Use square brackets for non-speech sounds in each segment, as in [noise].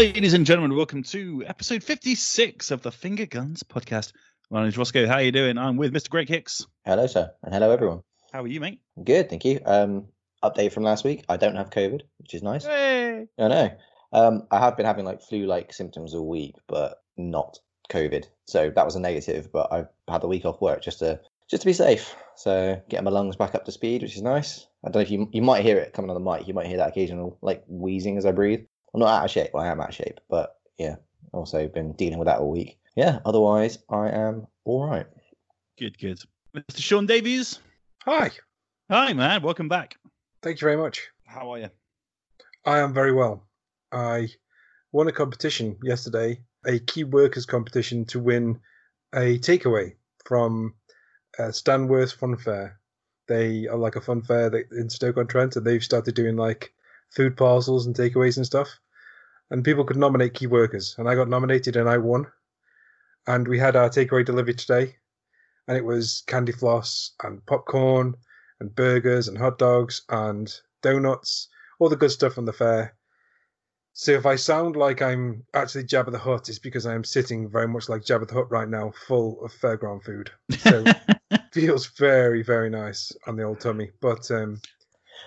Ladies and gentlemen, welcome to episode 56 of the Finger Guns podcast. My name is Rossko. How are you doing? I'm with Mr. Greg Hicks. Hello, sir, and hello, everyone. How are you, mate? Good, thank you. Um, update from last week. I don't have COVID, which is nice. Hey. I know. Um, I have been having like flu-like symptoms all week, but not COVID. So that was a negative. But I've had the week off work just to just to be safe. So getting my lungs back up to speed, which is nice. I don't know if you you might hear it coming on the mic. You might hear that occasional like wheezing as I breathe. I'm not out of shape. Well, I am out of shape, but yeah. Also been dealing with that all week. Yeah. Otherwise, I am all right. Good, good. Mr. Sean Davies. Hi, Hi, man. Welcome back. thank you very much. How are you? I am very well. I won a competition yesterday, a key workers competition to win a takeaway from uh, Stanworth Fun Fair. They are like a fun fair that, in Stoke on Trent, and they've started doing like food parcels and takeaways and stuff. And people could nominate key workers, and I got nominated and I won. And we had our takeaway delivered today, and it was candy floss and popcorn and burgers and hot dogs and donuts, all the good stuff from the fair. So if I sound like I'm actually Jabba the Hutt, it's because I am sitting very much like Jabba the Hutt right now, full of fairground food. So [laughs] feels very, very nice on the old tummy. But um,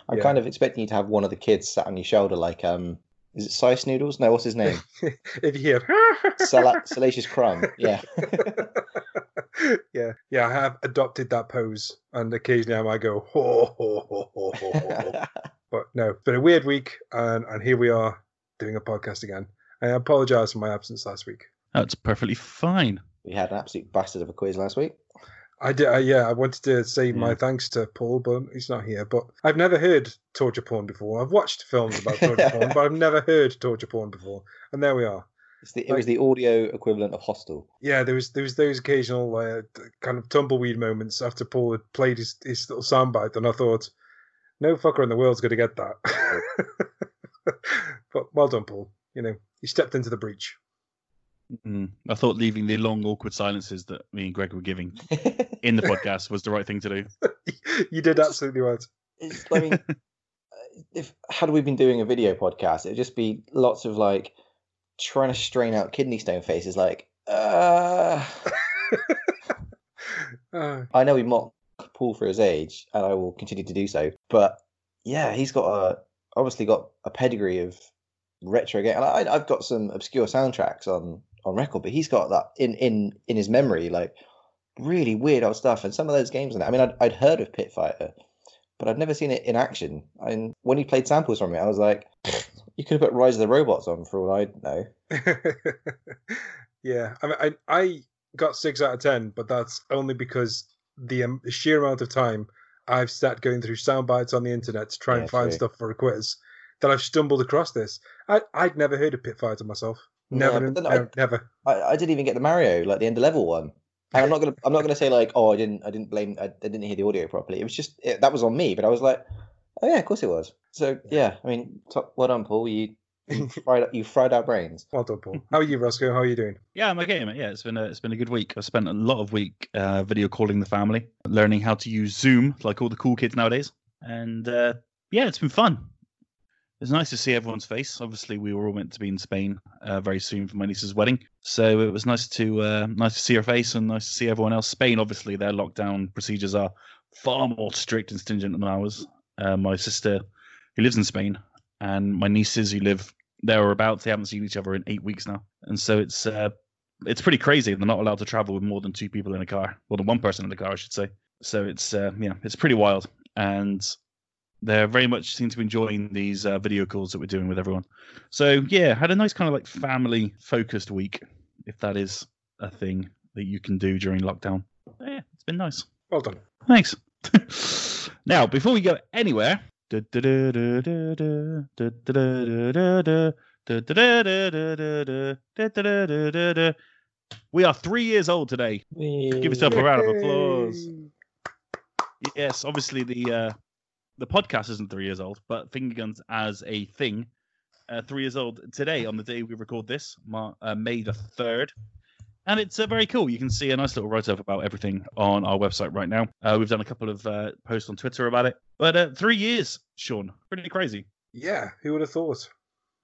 I'm Yeah. kind of expecting you to have one of the kids sat on your shoulder, like um, is it Sice Noodles? No, what's his name? [laughs] if you hear Sal- [laughs] Salacious Crumb. Yeah. [laughs] yeah, yeah, I have adopted that pose, and occasionally I might go ho ho ho ho ho. ho, ho. But no, it's been a weird week, and and here we are doing a podcast again. I apologise for my absence last week. That's perfectly fine. we had an absolute bastard of a quiz last week. I did, uh, yeah. I wanted to say my thanks to Paul, but he's not here. But I've never heard torture porn before. I've watched films about torture [laughs] porn, but I've never heard torture porn before. And there we are. It's the, it was the audio equivalent of Hostel. Yeah, there was there was those occasional uh, kind of tumbleweed moments after Paul had played his, his little soundbite, and I thought, no fucker in the world's going to get that. [laughs] but well done, Paul. You know, you stepped into the breach. Mm. I thought leaving the long, awkward silences that me and Greg were giving [laughs] in the podcast was the right thing to do. [laughs] you did absolutely right. It's, I mean, [laughs] uh, if had we been doing a video podcast, it'd just be lots of like trying to strain out kidney stone faces, like. Uh... Uh, I know we mock Paul for his age, and I will continue to do so. But yeah, he's got a obviously got a pedigree of retro game. And I, I've got some obscure soundtracks on on record, but he's got that in in in his memory, like really weird old stuff. And some of those games, and I mean, I'd, I'd heard of Pit Fighter, but I'd never seen it in action. And when he played samples from it, I was like, you could have put Rise of the Robots on for all I know. [laughs] yeah, I mean, I I got six out of ten, but that's only because the, um, the sheer amount of time I've sat going through sound bites on the internet to try Yeah, and find true. stuff for a quiz that I've stumbled across this. I I'd never heard of Pit Fighter myself. Never, Yeah, but then no, never. I, I didn't even get the Mario, like the end of level one. And I'm not gonna I'm not gonna say like, oh, I didn't I didn't blame I, I didn't hear the audio properly. It was just it, that was on me, but I was like, oh yeah, of course it was. So yeah, I mean, top, well done, Paul. You, you [laughs] fried you fried our brains. Well done, Paul. How are you, Rossko? How are you doing? Yeah, I'm okay, mate. Yeah, it's been a it's been a good week. I spent a lot of week uh, video calling the family, learning how to use Zoom like all the cool kids nowadays, and uh, yeah, it's been fun. It's nice to see everyone's face. Obviously, we were all meant to be in Spain uh, very soon for my niece's wedding, so it was nice to uh, nice to see her face and nice to see everyone else. Spain, obviously, their lockdown procedures are far more strict and stringent than ours. Uh, my sister, who lives in Spain, and my nieces who live there about they haven't seen each other in eight weeks now, and so it's uh, it's pretty crazy. They're not allowed to travel with more than two people in a car, more than one person in the car, I should say. So it's uh, yeah, it's pretty wild, and they very much seem to be enjoying these uh, video calls that we're doing with everyone. So yeah, had a nice kind of like family focused week, if that is a thing that you can do during lockdown. Yeah, it's been nice. Well done. Thanks. now, before we go anywhere, we are three years old today. Give yourself a round of applause. Yes, obviously the uh, the podcast isn't three years old, but Finger Guns as a thing, uh, three years old today on the day we record this, Mar- uh, May the third, and it's uh, very cool. You can see a nice little write up about everything on our website right now. Uh, we've done a couple of uh, posts on Twitter about it, but uh, three years, Sean, pretty crazy. Yeah, who would have thought?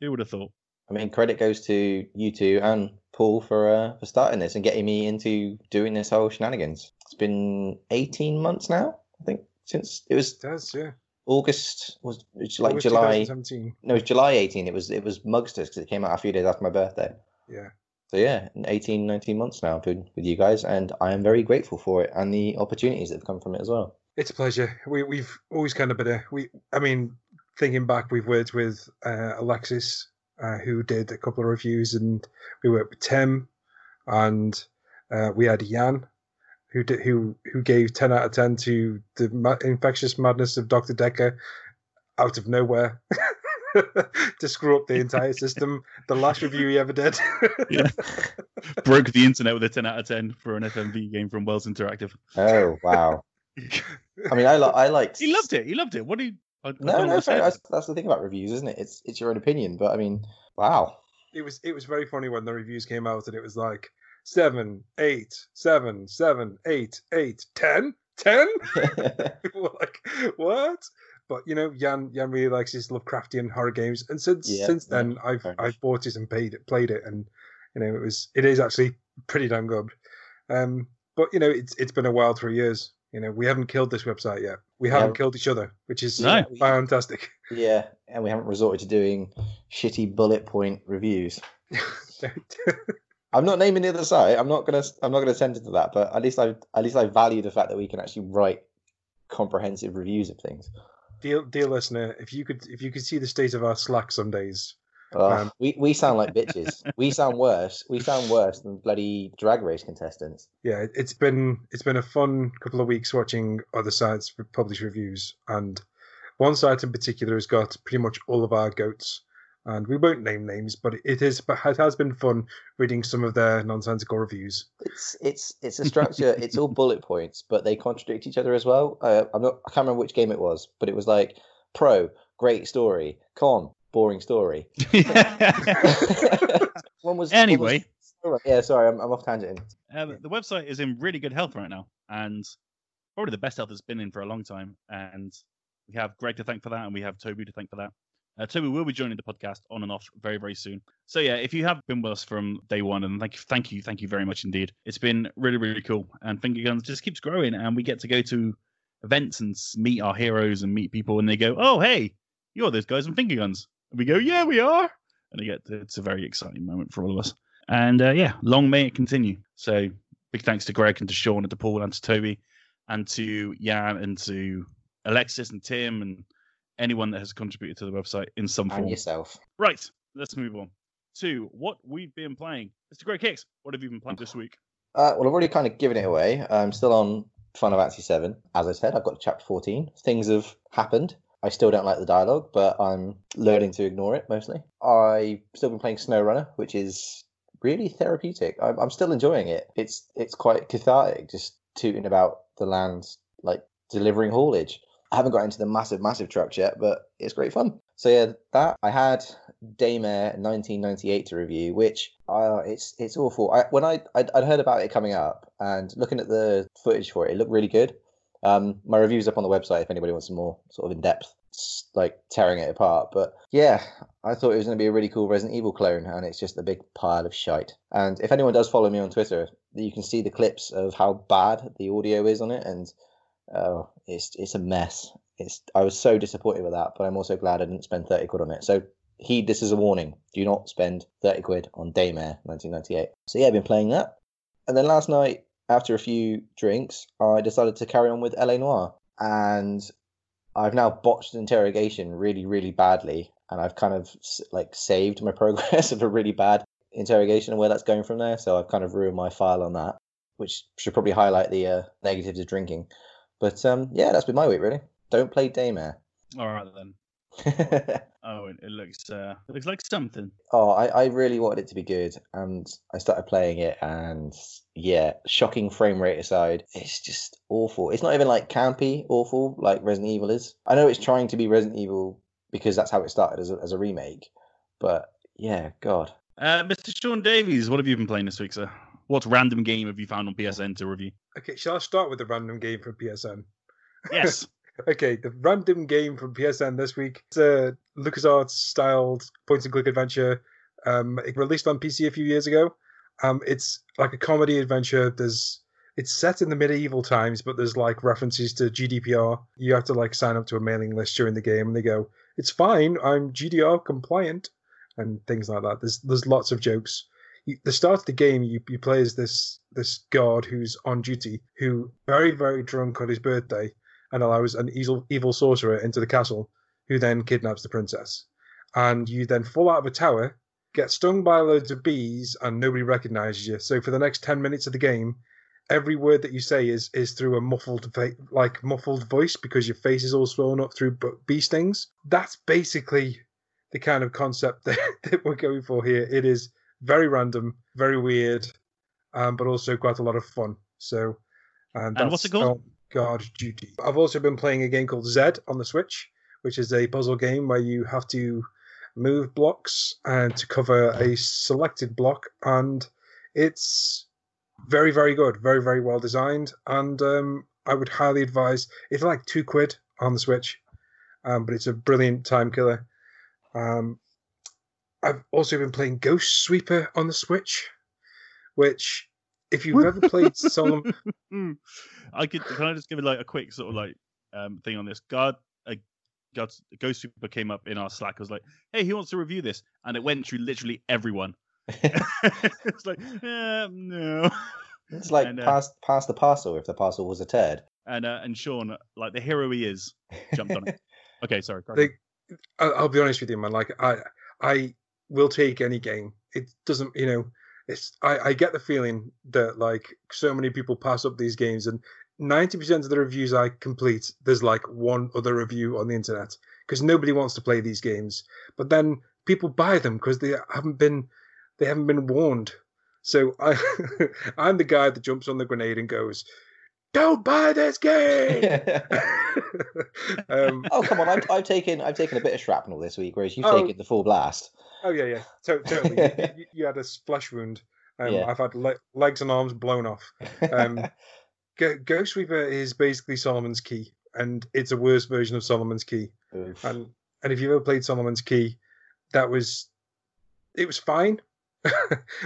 Who would have thought? I mean, credit goes to you two and Paul for uh, for starting this and getting me into doing this whole shenanigans. It's been 18 months now, I think, since it was It does, yeah. August was it's like August July. No, it was July 18. It was it was Mugsters because it came out a few days after my birthday. Yeah. So yeah, 18, 19 months now I've been with you guys, and I am very grateful for it and the opportunities that have come from it as well. It's a pleasure. We, we've always kind of been a we. I mean, thinking back, we've worked with uh, Alexis, uh, who did a couple of reviews, and we worked with Tim, and uh, we had Jan, who did who who gave ten out of ten to the ma- infectious madness of Doctor Dekker, out of nowhere. [laughs] to screw up the entire system. The last review he ever did. [laughs] Yeah. Broke the internet with a 10 out of 10 for an FMV game from Wells Interactive. Oh wow! I mean, I li- I liked. He loved it. He loved it. What do you? I, I No, don't no, understand. fair, that's, that's the thing about reviews, isn't it? It's it's your own opinion, but I mean, wow. it was it was very funny when the reviews came out and it was like seven, eight, seven, seven, eight, eight, ten, ten. [laughs] [laughs] Like, what? But you know, Jan Jan really likes his Lovecraftian horror games, and since Yeah, since yeah, then, I've. I've bought it and paid it, played it, and you know, it was it is actually pretty damn good. Um, but you know, it's it's been a while, three years. You know, we haven't killed this website yet. We haven't Yeah. killed each other, which is No. fantastic. [laughs] yeah, and we haven't resorted to doing shitty bullet point reviews. I'm not naming the other site. I'm not gonna. I'm not gonna send it to that. But at least I. At least I value the fact that we can actually write comprehensive reviews of things. dear dear listener, if you could if you could see the state of our Slack some days, Oh, Um, we we sound like bitches. we sound worse. We sound worse than bloody drag race contestants. yeah, it's been it's been a fun couple of weeks watching other sites publish reviews, and one site in particular has got pretty much all of our goats, and we won't name names, but it is but it has been fun reading some of their nonsensical reviews. It's it's it's a structure. it's all bullet points, but they contradict each other as well. Uh, I'm not. I can't remember which game it was, but it was like pro, great story, con, boring story. [laughs] [laughs] one was Anyway. One was, yeah, sorry, I'm, I'm off tangent. Um, the website is in really good health right now, and probably the best health it's been in for a long time. And we have Greg to thank for that, and we have Toby to thank for that. Uh, Toby will be joining the podcast on and off very, very soon. So yeah, if you have been with us from day one, and thank you, thank you, thank you very much indeed. It's been really, really cool, and Finger Guns just keeps growing, and we get to go to events and meet our heroes and meet people, and they go, "Oh, hey, you're those guys from Finger Guns," and we go, "Yeah, we are," and get it's a very exciting moment for all of us. And uh, yeah, long may it continue. So big thanks to Greg and to Sean and to Paul and to Toby and to Jan and to Alexis and Tim and anyone that has contributed to the website in some form. And yourself. Right, let's move on to what we've been playing. Mr. Greg Hicks, what have you been playing this week? Uh, well, I've already kind of given it away. I'm still on Final Fantasy 7. As I said, I've got to chapter 14. Things have happened. I still don't like the dialogue, but I'm learning to ignore it mostly. I've still been playing SnowRunner, which is really therapeutic. I'm, I'm still enjoying it. It's it's quite cathartic, just tooting about the land, like delivering haulage. I haven't got into the massive, massive trucks yet, but it's great fun. So yeah, that I had Daymare 1998 to review, which uh, it's it's awful. I, when I I'd, I'd heard about it coming up and looking at the footage for it, it looked really good. Um, my review's up on the website if anybody wants some more sort of in depth, like tearing it apart. But yeah, I thought it was going to be a really cool Resident Evil clone, and it's just a big pile of shite. And if anyone does follow me on Twitter, you can see the clips of how bad the audio is on it, and oh, it's it's a mess. It's I was so disappointed with that, but I'm also glad I didn't spend thirty quid on it. So heed this as a warning: do not spend thirty quid on Daymare 1998. So yeah, I've been playing that, and then last night after a few drinks, I decided to carry on with LA Noire, and I've now botched interrogation really, really badly, and I've kind of like saved my [laughs] progress of a really bad interrogation and where that's going from there. So I've kind of ruined my file on that, which should probably highlight the uh, negatives of drinking. But um, yeah, that's been my week really. Don't play Daymare. All right then. [laughs] Oh, it, it looks uh, it looks like something. oh, I, I really wanted it to be good, and I started playing it, and yeah, shocking frame rate aside, it's just awful. It's not even like campy awful like Resident Evil is. I know it's trying to be Resident Evil because that's how it started as a, as a remake, but yeah, God. Uh, Mr. Sean Davies, what have you been playing this week, sir? What random game have you found on PSN to review? Okay, shall I start with the random game from PSN? Yes. [laughs] Okay, the random game from PSN this week. It's a LucasArts styled point and click adventure Um, it released on PC a few years ago. Um, it's like a comedy adventure. There's it's set in the medieval times, but there's like references to GDPR. You have to like sign up to a mailing list during the game, and they go, "It's fine, I'm GDPR compliant," and things like that. There's there's lots of jokes. The start of the game, you, you play as this this guard who's on duty, who very very drunk on his birthday, and allows an evil evil sorcerer into the castle, who then kidnaps the princess, and you then fall out of a tower. Get stung by loads of bees and nobody recognizes you. So for the next ten minutes of the game, every word that you say is is through a muffled like muffled voice because your face is all swollen up through bee stings. That's basically the kind of concept that, [laughs] that we're going for here. It is very random, very weird, um, but also quite a lot of fun. So, and, and what's it called? Guard Duty. I've also been playing a game called Zed on the Switch, which is a puzzle game where you have to move blocks and to cover a selected block, and it's very very good, very very well designed, and um, I would highly advise. It's like two quid on the Switch, um, but it's a brilliant time killer. Um, I've also been playing Ghost Sweeper on the Switch, which if you've ever played [laughs] Solomon, I could can I just give it like a quick sort of like um, thing on this. God, a God, Ghost Sweeper came up in our Slack. I was like, "Hey, who wants to review this?" And it went through literally everyone. [laughs] it's like, eh, no. It's like And, uh, pass pass the parcel if the parcel was a turd. And uh, and Sean, like the hero he is, jumped on it. [laughs] Okay, sorry. crack They- on. I- I'll be honest with you, man. Like I, I will take any game. It doesn't, you know, it's. I, I get the feeling that like so many people pass up these games, and ninety percent of the reviews I complete, there's like one other review on the internet because nobody wants to play these games. But then people buy them because they haven't been, they haven't been warned. So I, [laughs] I'm the guy that jumps on the grenade and goes, "Don't buy this game." [laughs] [laughs] um, oh come on! I've, I've taken I've taken a bit of shrapnel this week, whereas you've Oh. taken the full blast. Oh yeah, yeah, to- totally. you, [laughs] you, you had a flesh wound. Um, Yeah. I've had le- legs and arms blown off. Um, Go- Ghost Sweeper is basically Solomon's Key, and it's a worse version of Solomon's Key. Oof. And and if you've ever played Solomon's Key, that was it was fine.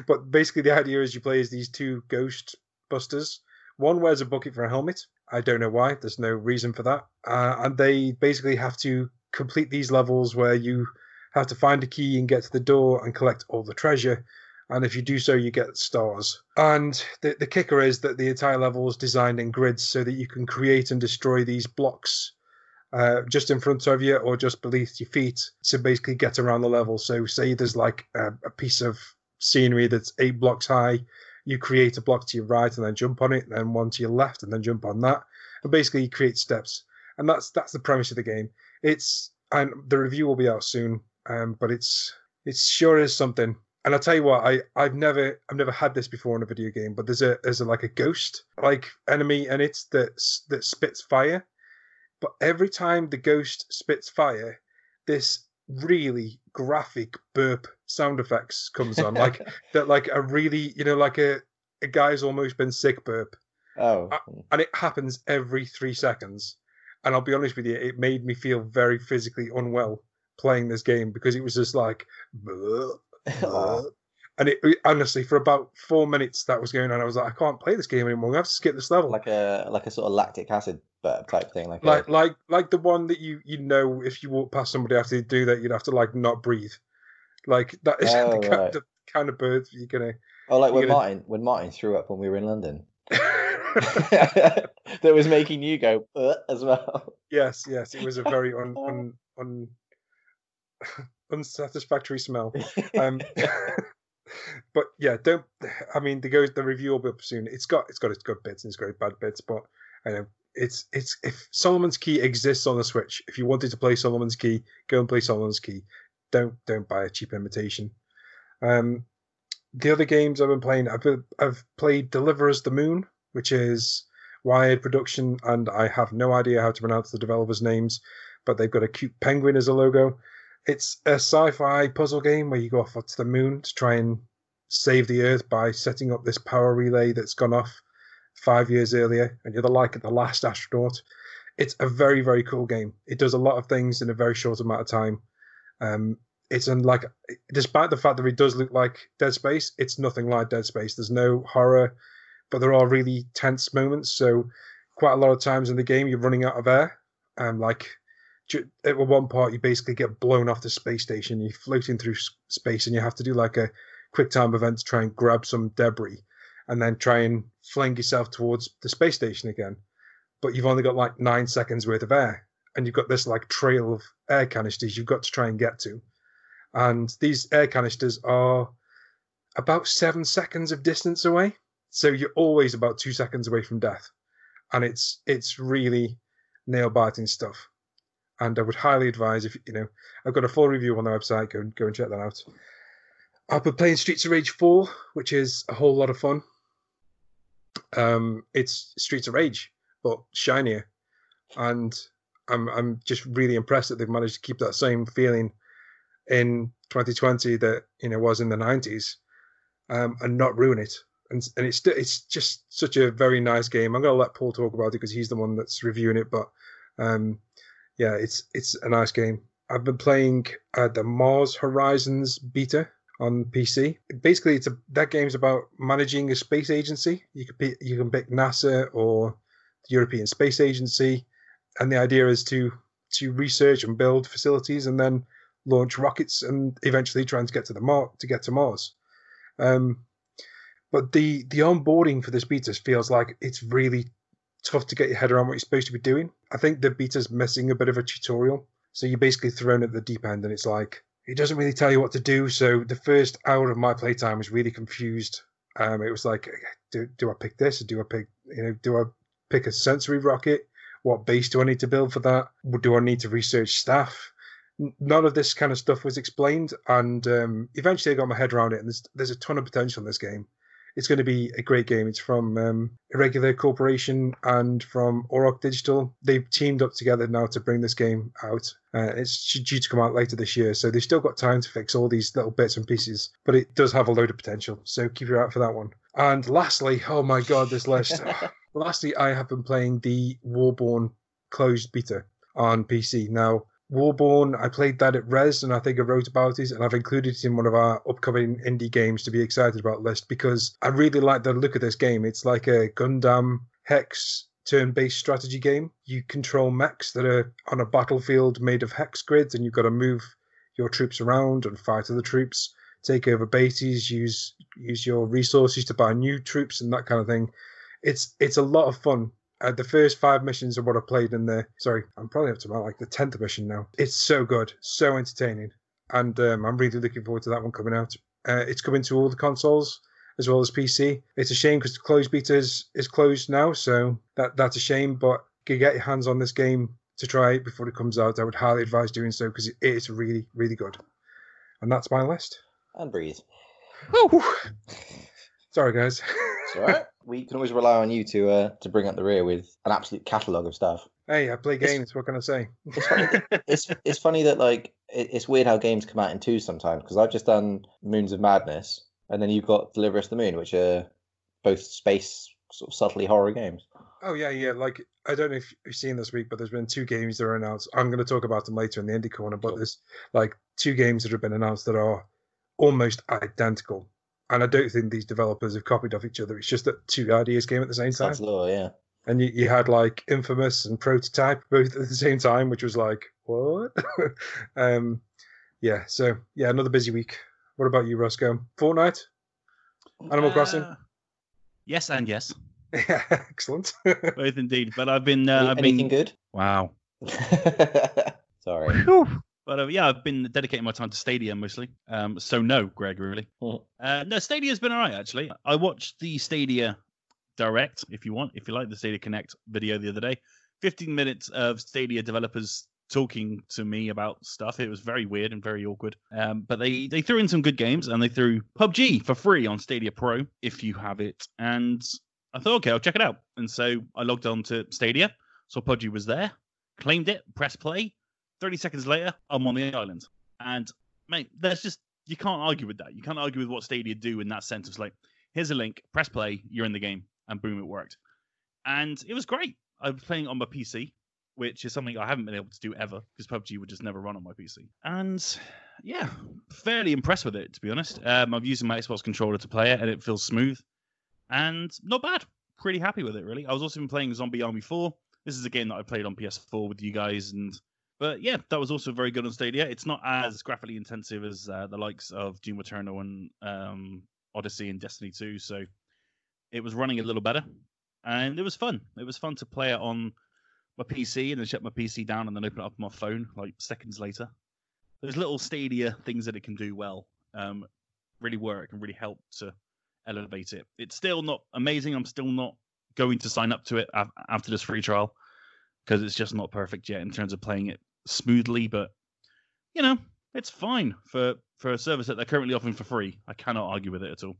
but basically, the idea is you play as these two ghost busters. One wears a bucket for a helmet. I don't know why. There's no reason for that. Uh, and they basically have to complete these levels where you have to find a key and get to the door and collect all the treasure. And if you do so, you get stars. And the, the kicker is that the entire level is designed in grids so that you can create and destroy these blocks uh, just in front of you or just beneath your feet to basically get around the level. So, say there's like a, a piece of scenery that's eight blocks high, you create a block to your right and then jump on it, then one to your left and then jump on that, and basically you create steps. And that's that's the premise of the game. It's and the review will be out soon, um, but it's it sure is something. And I'll tell you what, I I've never I've never had this before in a video game, but there's a there's a like a ghost like enemy in it that that spits fire, but every time the ghost spits fire, this really graphic burp sound effects comes on, like [laughs] that, like a really you know like a a guy's almost been sick burp, oh, and it happens every three seconds. And I'll be honest with you, it made me feel very physically unwell playing this game because it was just like, "Bleh, [laughs] oh. Aw. [laughs] and it, honestly for about four minutes that was going on. I was like, I can't play this game anymore. I have to skip this level. like a like a sort of lactic acid burp type thing, like, like a, like like the one that you you know if you walk past somebody after you do that, you'd have to like not breathe. Like that is [laughs] Oh, the, kind, right. the kind of birds you're gonna. oh, like when gonna- Martin when Martin threw up when we were in London, [laughs] that was making you go "Uh," as well. yes, yes, it was a very un, [laughs] un, un unsatisfactory smell. Um, but yeah, don't. I mean, the go the review will be up soon. It's got it's got its good bits and it's got its bad bits, but I know it's it's if Solomon's Key exists on the Switch, if you wanted to play Solomon's Key, go and play Solomon's Key. Don't don't buy a cheap imitation. Um, the other games I've been playing, I've I've played Deliver Us the Moon, which is Wired Production, and I have no idea how to pronounce the developers' names, but they've got a cute penguin as a logo. It's a sci-fi puzzle game where you go off to the moon to try and save the Earth by setting up this power relay that's gone off five years earlier, and you're the like the last astronaut. It's a very very cool game. It does a lot of things in a very short amount of time. Um, it's unlike, despite the fact that it does look like Dead Space, it's nothing like Dead Space. There's no horror, but there are really tense moments. So quite a lot of times in the game, you're running out of air. And like at one part, you basically get blown off the space station. You're floating through space, and you have to do like a quick time event to try and grab some debris, and then try and fling yourself towards the space station again. But you've only got like nine seconds worth of air, and you've got this like trail of air canisters you've got to try and get to. And these air canisters are about seven seconds of distance away. So you're always about two seconds away from death. And it's it's really nail biting stuff. And I would highly advise if you know I've got a full review on the website, go and go and check that out. I've been playing Streets of Rage 4, which is a whole lot of fun. Um, it's Streets of Rage, but shinier. And I'm I'm just really impressed that they've managed to keep that same feeling in 2020 that you know was in the 90s, um, and not ruin it. And and it's it's just such a very nice game. I'm gonna let Paul talk about it because he's the one that's reviewing it. But um, yeah, it's it's a nice game. I've been playing uh, the Mars Horizons beta on PC. Basically, it's a that game's about managing a space agency. You can you can pick NASA or the European Space Agency, and the idea is to to research and build facilities and then launch rockets and eventually trying to get to the Mar- to get to Mars. Um, but the the onboarding for this beta feels like it's really tough to get your head around what you're supposed to be doing. I think the beta's missing a bit of a tutorial. So you're basically thrown at the deep end, and it's like it doesn't really tell you what to do. So the first hour of my playtime was really confused. Um, it was like, do, do I pick this? Or do I pick you know do I pick a sensory rocket? What base do I need to build for that? Do I need to research staff? None of this kind of stuff was explained, and um, eventually I got my head around it. And there's there's a ton of potential in this game. It's going to be a great game. It's from um, Irregular Corporation and from Auroch Digital. They've teamed up together now to bring this game out. Uh, it's due to come out later this year, so they've still got time to fix all these little bits and pieces. But it does have a load of potential, so keep your eye out for that one. And lastly, oh my god, this list. [laughs] lastly, I have been playing the Warborn closed beta on PC. Now, Warborn, I played that at Res, and I think I wrote about it, and I've included it in one of our upcoming indie games to be excited about list because I really like the look of this game. It's like a Gundam Hex turn-based strategy game. You control mechs that are on a battlefield made of hex grids, and you've got to move your troops around and fight other troops, take over bases, use use your resources to buy new troops, and that kind of thing. It's it's a lot of fun uh, the first five missions are what I played in the sorry, I'm probably up to about like the tenth mission now. It's so good, so entertaining, and um, I'm really looking forward to that one coming out. Uh, it's coming to all the consoles as well as PC. It's a shame because the closed beta is, is closed now, so that that's a shame. But you get your hands on this game to try it before it comes out. I would highly advise doing so because it is really really good. And that's my list. And breathe. Sorry, guys. It's all right. [laughs] we can always rely on you to uh, to bring up the rear with an absolute catalogue of stuff. Hey, I play games. It's, what can I say? It's funny, [laughs] it's, it's funny that like it, it's weird how games come out in twos sometimes because I've just done Moons of Madness and then you've got Deliver Us the Moon, which are both space sort of subtly horror games. Oh yeah, yeah. Like I don't know if you've seen this week, but there's been two games that are announced. I'm going to talk about them later in the indie corner, but there's like two games that have been announced that are almost identical and I don't think these developers have copied off each other. It's just that two ideas came at the same time. That's law, yeah. And you, you had like Infamous and Prototype both at the same time, which was like what? [laughs] um, yeah. So yeah, another busy week. What about you, Rossko? Fortnite, Animal uh, Crossing. Yes and yes. [laughs] Yeah, excellent. [laughs] both indeed. But I've been. Uh, Any, I've anything been... good? Wow. Sorry. Whew. But uh, yeah, I've been dedicating my time to Stadia mostly. Um, so no, Greg, really. [laughs] Oh. Uh, no, Stadia's been alright actually. I watched the Stadia Direct, if you want, if you like the Stadia Connect video the other day. 15 minutes of Stadia developers talking to me about stuff. It was very weird and very awkward. Um, but they they threw in some good games and they threw PUBG for free on Stadia Pro if you have it. And I thought, okay, I'll check it out. And so I logged on to Stadia, saw PUBG was there, claimed it, press play 30 seconds later, I'm on the island. And, mate, there's just, you can't argue with that. You can't argue with what Stadia do in that sense. It's like, here's a link, press play, you're in the game, and boom, it worked. And it was great. I was playing on my PC. which is something I haven't been able to do ever because PUBG would just never run on my PC. And yeah, fairly impressed with it to be honest. Um, I'm using my Xbox controller to play it, and it feels smooth and not bad. Pretty happy with it, really. I was also been playing Zombie Army 4. This is a game that I played on PS4 with you guys, and but yeah, that was also very good on Stadia. It's not as graphically intensive as uh, the likes of Doom Eternal and um, Odyssey and Destiny 2, so it was running a little better, and it was fun. It was fun to play it on my PC and then shut my PC down and then open it up on my phone like seconds later. There's little Stadia things that it can do well um, really work and really help to elevate it. It's still not amazing. I'm still not going to sign up to it after this free trial because it's just not perfect yet in terms of playing it smoothly. But you know, it's fine for for a service that they're currently offering for free. I cannot argue with it at all.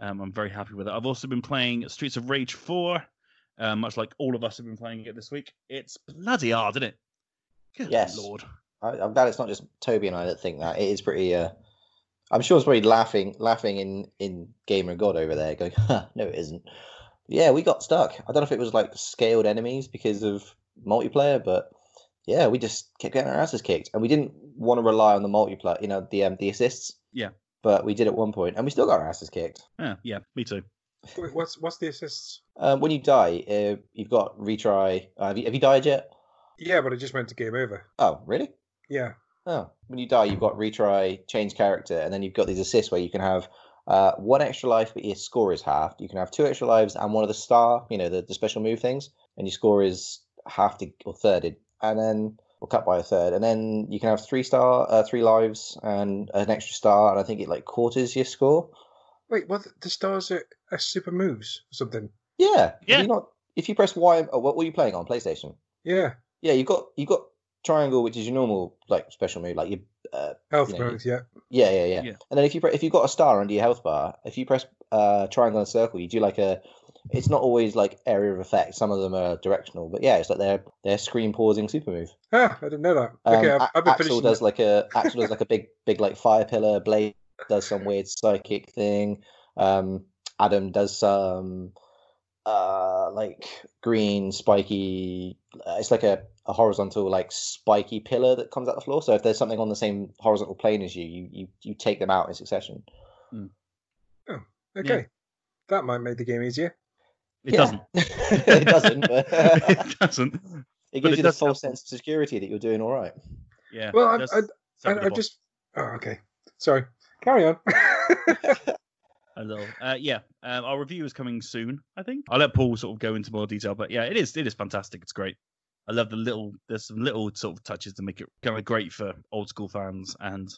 Um, I'm very happy with it. I've also been playing Streets of Rage 4, uh, much like all of us have been playing it this week. It's bloody hard, isn't it? Good yes. Lord. I, am glad it's not just Toby and I that think that. It is pretty. Uh, I'm sure it's probably laughing, laughing in in Gamer God over there, going, [laughs] no, it isn't. Yeah, we got stuck. I don't know if it was like scaled enemies because of multiplayer, but yeah, we just kept getting our asses kicked, and we didn't want to rely on the multiplayer, you know, the um, the assists. Yeah. But we did at one point, and we still got our asses kicked. Yeah, yeah, me too. Wait, what's what's the assists? Um, when you die, uh, you've got retry. Uh, have you have you died yet? Yeah, but I just went to game over. Oh, really? Yeah. Oh, when you die, you've got retry, change character, and then you've got these assists where you can have uh, one extra life, but your score is half. You can have two extra lives and one of the star, you know, the, the special move things, and your score is half to, or thirded, and then or cut by a third, and then you can have three star, uh, three lives, and an extra star, and I think it like quarters your score. Wait, what? The stars are, are super moves or something? Yeah. Yeah. You not, if you press Y, oh, what were you playing on PlayStation? Yeah. Yeah, you got you got triangle, which is your normal like special move, like your uh, Health you know, moves, yeah. yeah, yeah, yeah, Yeah. And then if you pre- if you've got a star under your health bar, if you press uh, triangle and circle, you do like a. It's not always like area of effect. Some of them are directional, but yeah, it's like they're they're screen pausing super move. Ah, I didn't know that. Um, okay, I've, A- I've been Axel finishing. does the- like a Axel does like a big big like fire pillar. Blaze does some weird psychic thing. Um, Adam does some uh like green spiky. Uh, it's like a, a horizontal like spiky pillar that comes out the floor. So if there's something on the same horizontal plane as you, you you you take them out in succession. Oh okay, that might make the game easier. It Yeah. doesn't. [laughs] it doesn't. But [laughs] it doesn't. [laughs] it But gives it you the does false help. sense of security that you're doing all right. Yeah. Well, I- I- I, I just. Oh, okay. Sorry. Carry on. A little. Uh, yeah, um, our review is coming soon. I think I'll let Paul sort of go into more detail, but yeah, it is it is fantastic. It's great. I love the little there's some little sort of touches to make it kind of great for old school fans, and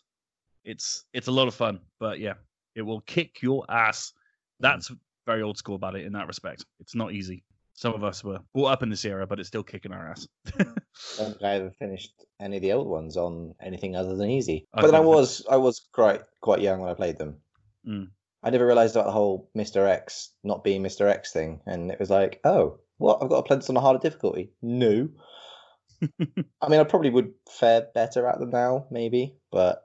it's it's a lot of fun. But yeah, it will kick your ass. That's very old school about it in that respect. It's not easy. Some of us were brought up in this era, but it's still kicking our ass. [laughs] I don't think I ever finished any of the old ones on anything other than easy. I But then I was I was quite quite young when I played them. Mm. I never realised about the whole Mr. X not being Mr. X thing, and it was like, oh, what? I've got to play this on a harder difficulty? No. [laughs] I mean, I probably would fare better at them now, maybe, but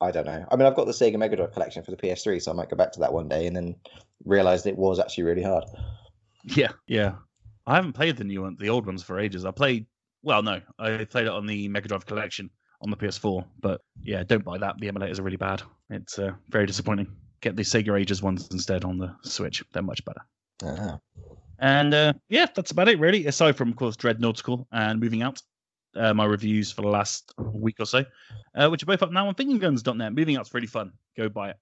I don't know. I mean, I've got the Sega Mega Drive collection for the PS3, so I might go back to that one day and then realise it was actually really hard. Yeah, yeah. I haven't played the new one, the old ones for ages. I played, well, no, I played it on the Mega Drive Collection on the PS4. But yeah, don't buy that. The emulators are really bad. It's uh, very disappointing. Get the Sega Ages ones instead on the Switch. They're much better. Ah. And uh, yeah, that's about it really. Aside from, of course, Dread Nautical and Moving Out, uh, my reviews for the last week or so, uh, which are both up now on fingerguns.net. Moving Out's really fun. Go buy it.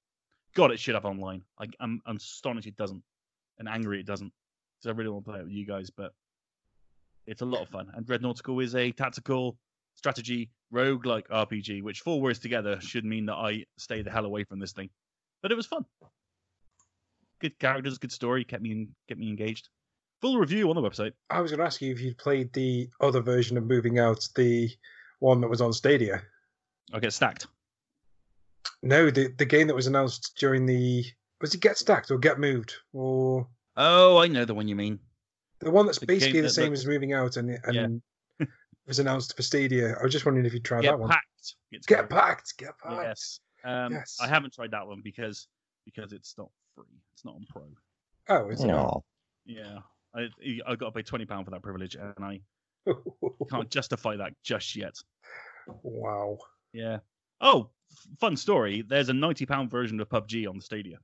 God, it should have online. I, I'm, I'm astonished it doesn't, and angry it doesn't. Because I really want to play it with you guys, but it's a lot of fun. And Dread Nautical is a tactical strategy rogue-like RPG, which four words together should mean that I stay the hell away from this thing. But it was fun. Good characters, good story, kept me in, kept me engaged. Full review on the website. I was going to ask you if you'd played the other version of Moving Out, the one that was on Stadia. I get stacked. No, the the game that was announced during the was it Get Stacked or Get Moved or Oh, I know the one you mean. the one that's The basically the that- same that- as Moving Out and and was announced for Stadia. I was just wondering if you tried that one. packed. It's Get packed, get packed. Yes. Um, Yes. I haven't tried that one because because it's not free. It's not on Pro. Oh, it's No. Yeah, I I got to pay twenty pound for that privilege, and I [laughs] Can't justify that just yet. wow. Yeah. Oh, f- fun story. There's a ninety pound version of PUBG on the Stadia.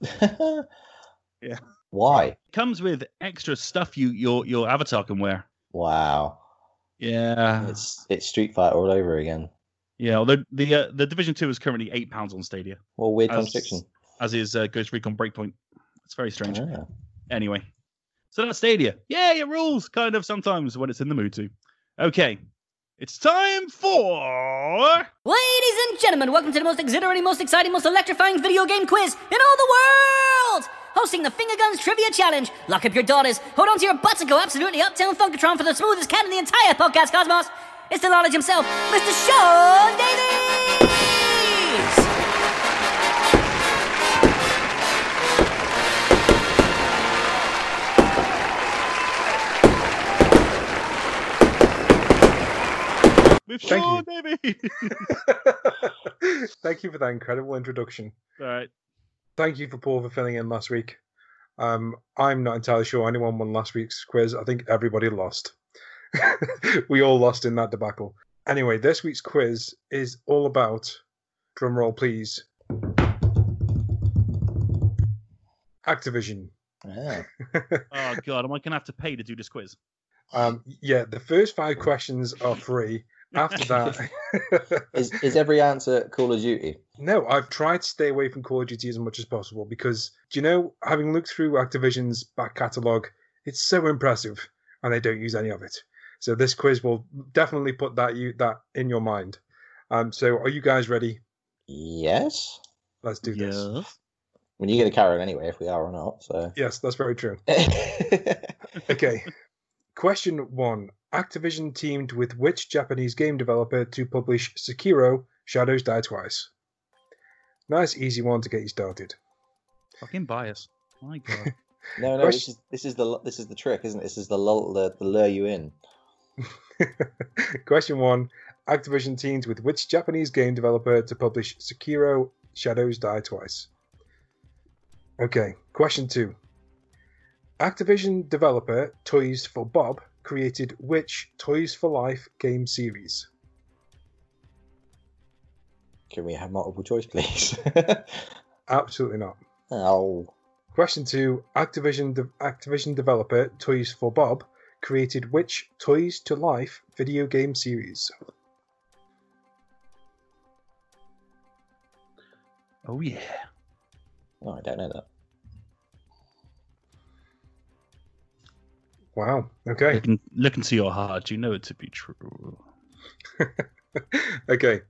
[laughs] Yeah. Why? It Comes with extra stuff you your your avatar can wear. Wow. Yeah. It's it's Street Fighter all over again. Yeah. Although the uh, the Division Two is currently eight pounds on Stadia, Well, weird As- contradiction. as is uh, Ghost Recon Breakpoint. It's very strange. Ah. Anyway, so that's Stadia. Yeah, it rules kind of sometimes when it's in the mood to. Okay, it's time for. Ladies and gentlemen, welcome to the most exhilarating, most exciting, most electrifying video game quiz in all the world! Hosting the Finger Guns Trivia Challenge. Lock up your daughters, hold on to your butts, and go absolutely uptown Funkatron for the smoothest cat in the entire podcast cosmos. It's the knowledge himself, Mr. Sean Davies! With Thank Sean Davey. [laughs] Thank you for that incredible introduction. All right. Thank you for Paul for filling in last week. Um, I'm not entirely sure anyone won last week's quiz. I think everybody lost. [laughs] we all lost in that debacle. Anyway, this week's quiz is all about, drum roll please, Activision. Ah. [laughs] Oh god, am I gonna have to pay to do this quiz? Um, yeah, the first five questions are free. After that, [laughs] Is is every answer Call of Duty? No, I've tried to stay away from Call of Duty as much as possible because, do you know, having looked through Activision's back catalogue, it's so impressive, and they don't use any of it. So this quiz will definitely put that you that in your mind. Um, so are you guys ready? Yes. Let's do this. Yeah. I mean, you're going to carry on anyway if we are or not. So. Yes, that's very true. [laughs] Okay. Question one: Activision teamed with which Japanese game developer to publish Sekiro: Shadows Die Twice? Nice, easy one to get you started. Fucking bias. My god. [laughs] no, no. This is this is the this is the trick, isn't it? This is the lull, the, the lure you in. [laughs] Question one Activision teamed with which Japanese game developer to publish Sekiro Shadows Die Twice? Okay, question two. Activision developer Toys for Bob created which Toys to Life game series? Can we have multiple choice, please? [laughs] Absolutely not. oh, Question two Activision, de- Activision developer Toys for Bob created which Toys to Life video game series? oh yeah. no, I don't know that. Wow, okay. Look, in, look into your heart. You know it to be true. [laughs] okay,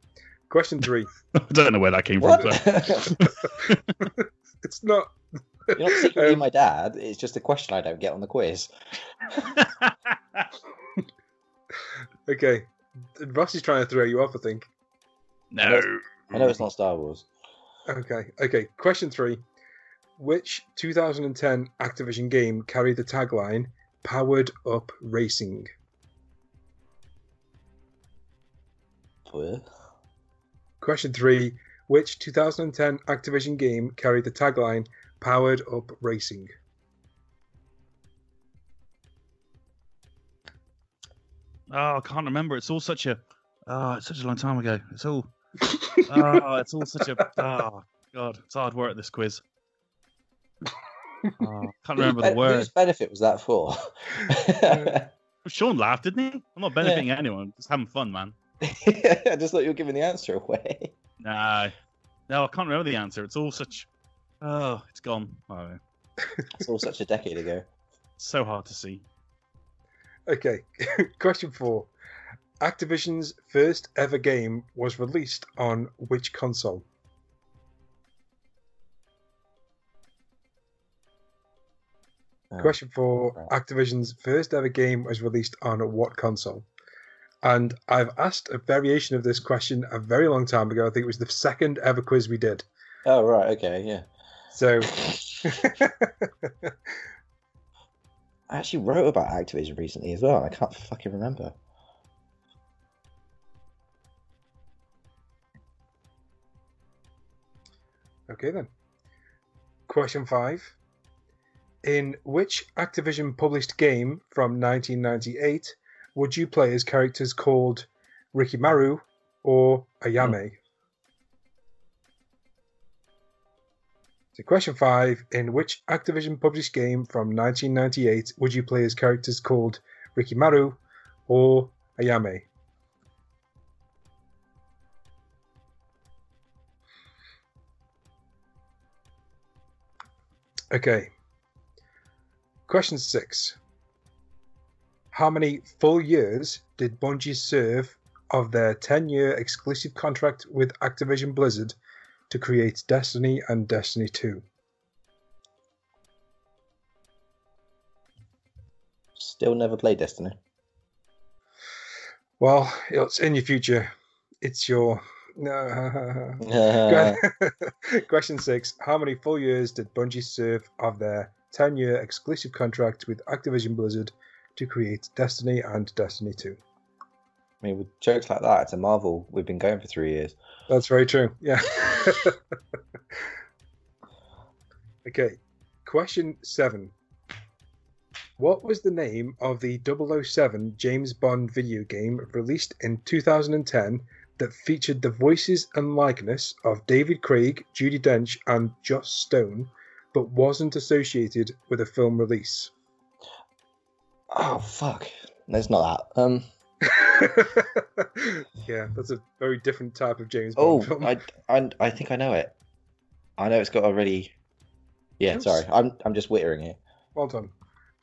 question three. [laughs] I don't know where that came What? from. [laughs] It's not. You're not secretly Um, my dad. It's just a question I don't get on the quiz. [laughs] Okay. Ross is trying to throw you off, I think. no. I know it's not Star Wars. Okay. Okay. Question three. Which 2010 Activision game carried the tagline Powered Up Racing? What? Question three. Which 2010 Activision game carried the tagline Powered Up Racing? Oh, I can't remember. It's all such a. Oh, it's such a long time ago. It's all. Oh, [laughs] it's all such a. Oh, God. It's hard work, this quiz. Oh, can't remember the word. Whose benefit was that for? [laughs] Sean laughed, didn't he? I'm not benefiting anyone. Just having fun, man. [laughs] I just thought you were giving the answer away. No. No, I can't remember the answer. It's all such. Oh, it's gone. Oh, [laughs] It's all such a decade ago. so hard to see. Okay. [laughs] Question four. Activision's first ever game was released on which console? Oh, Question four. right. Activision's first ever game was released on what console? And I've asked a variation of this question a very long time ago. I think it was the second ever quiz we did. Oh right, okay, yeah. So, [laughs] I actually wrote about Activision recently as well. I can't fucking remember. okay then. Question five. In which Activision published game from 1998 would you play as characters called Rikimaru or Ayame? Question five: In which Activision published game from 1998 would you play as characters called Rikimaru or Ayame? Okay. Question six. How many full years did Bungie serve of their 10 year exclusive contract with Activision Blizzard to create Destiny and Destiny 2? Still never played Destiny. Well, it's in your future. It's your. [laughs] Uh, [laughs] Question six. How many full years did Bungie serve of their 10 year exclusive contract with Activision Blizzard to create Destiny and Destiny 2? I mean, with jokes like that, it's a Marvel. We've been going for three years. That's very true. Yeah. [laughs] okay. Question seven. What was the name of the 007 James Bond video game released in 2010 that featured the voices and likeness of David Craig, Judi Dench, and Joss Stone, but wasn't associated with a film release? Oh fuck! It's not that. Um. [laughs] yeah, that's a very different type of James Oh, Bond film. I, I, I think I know it. I know it's got a really. Yeah, Yes. sorry. I'm, I'm just wittering here. Well done.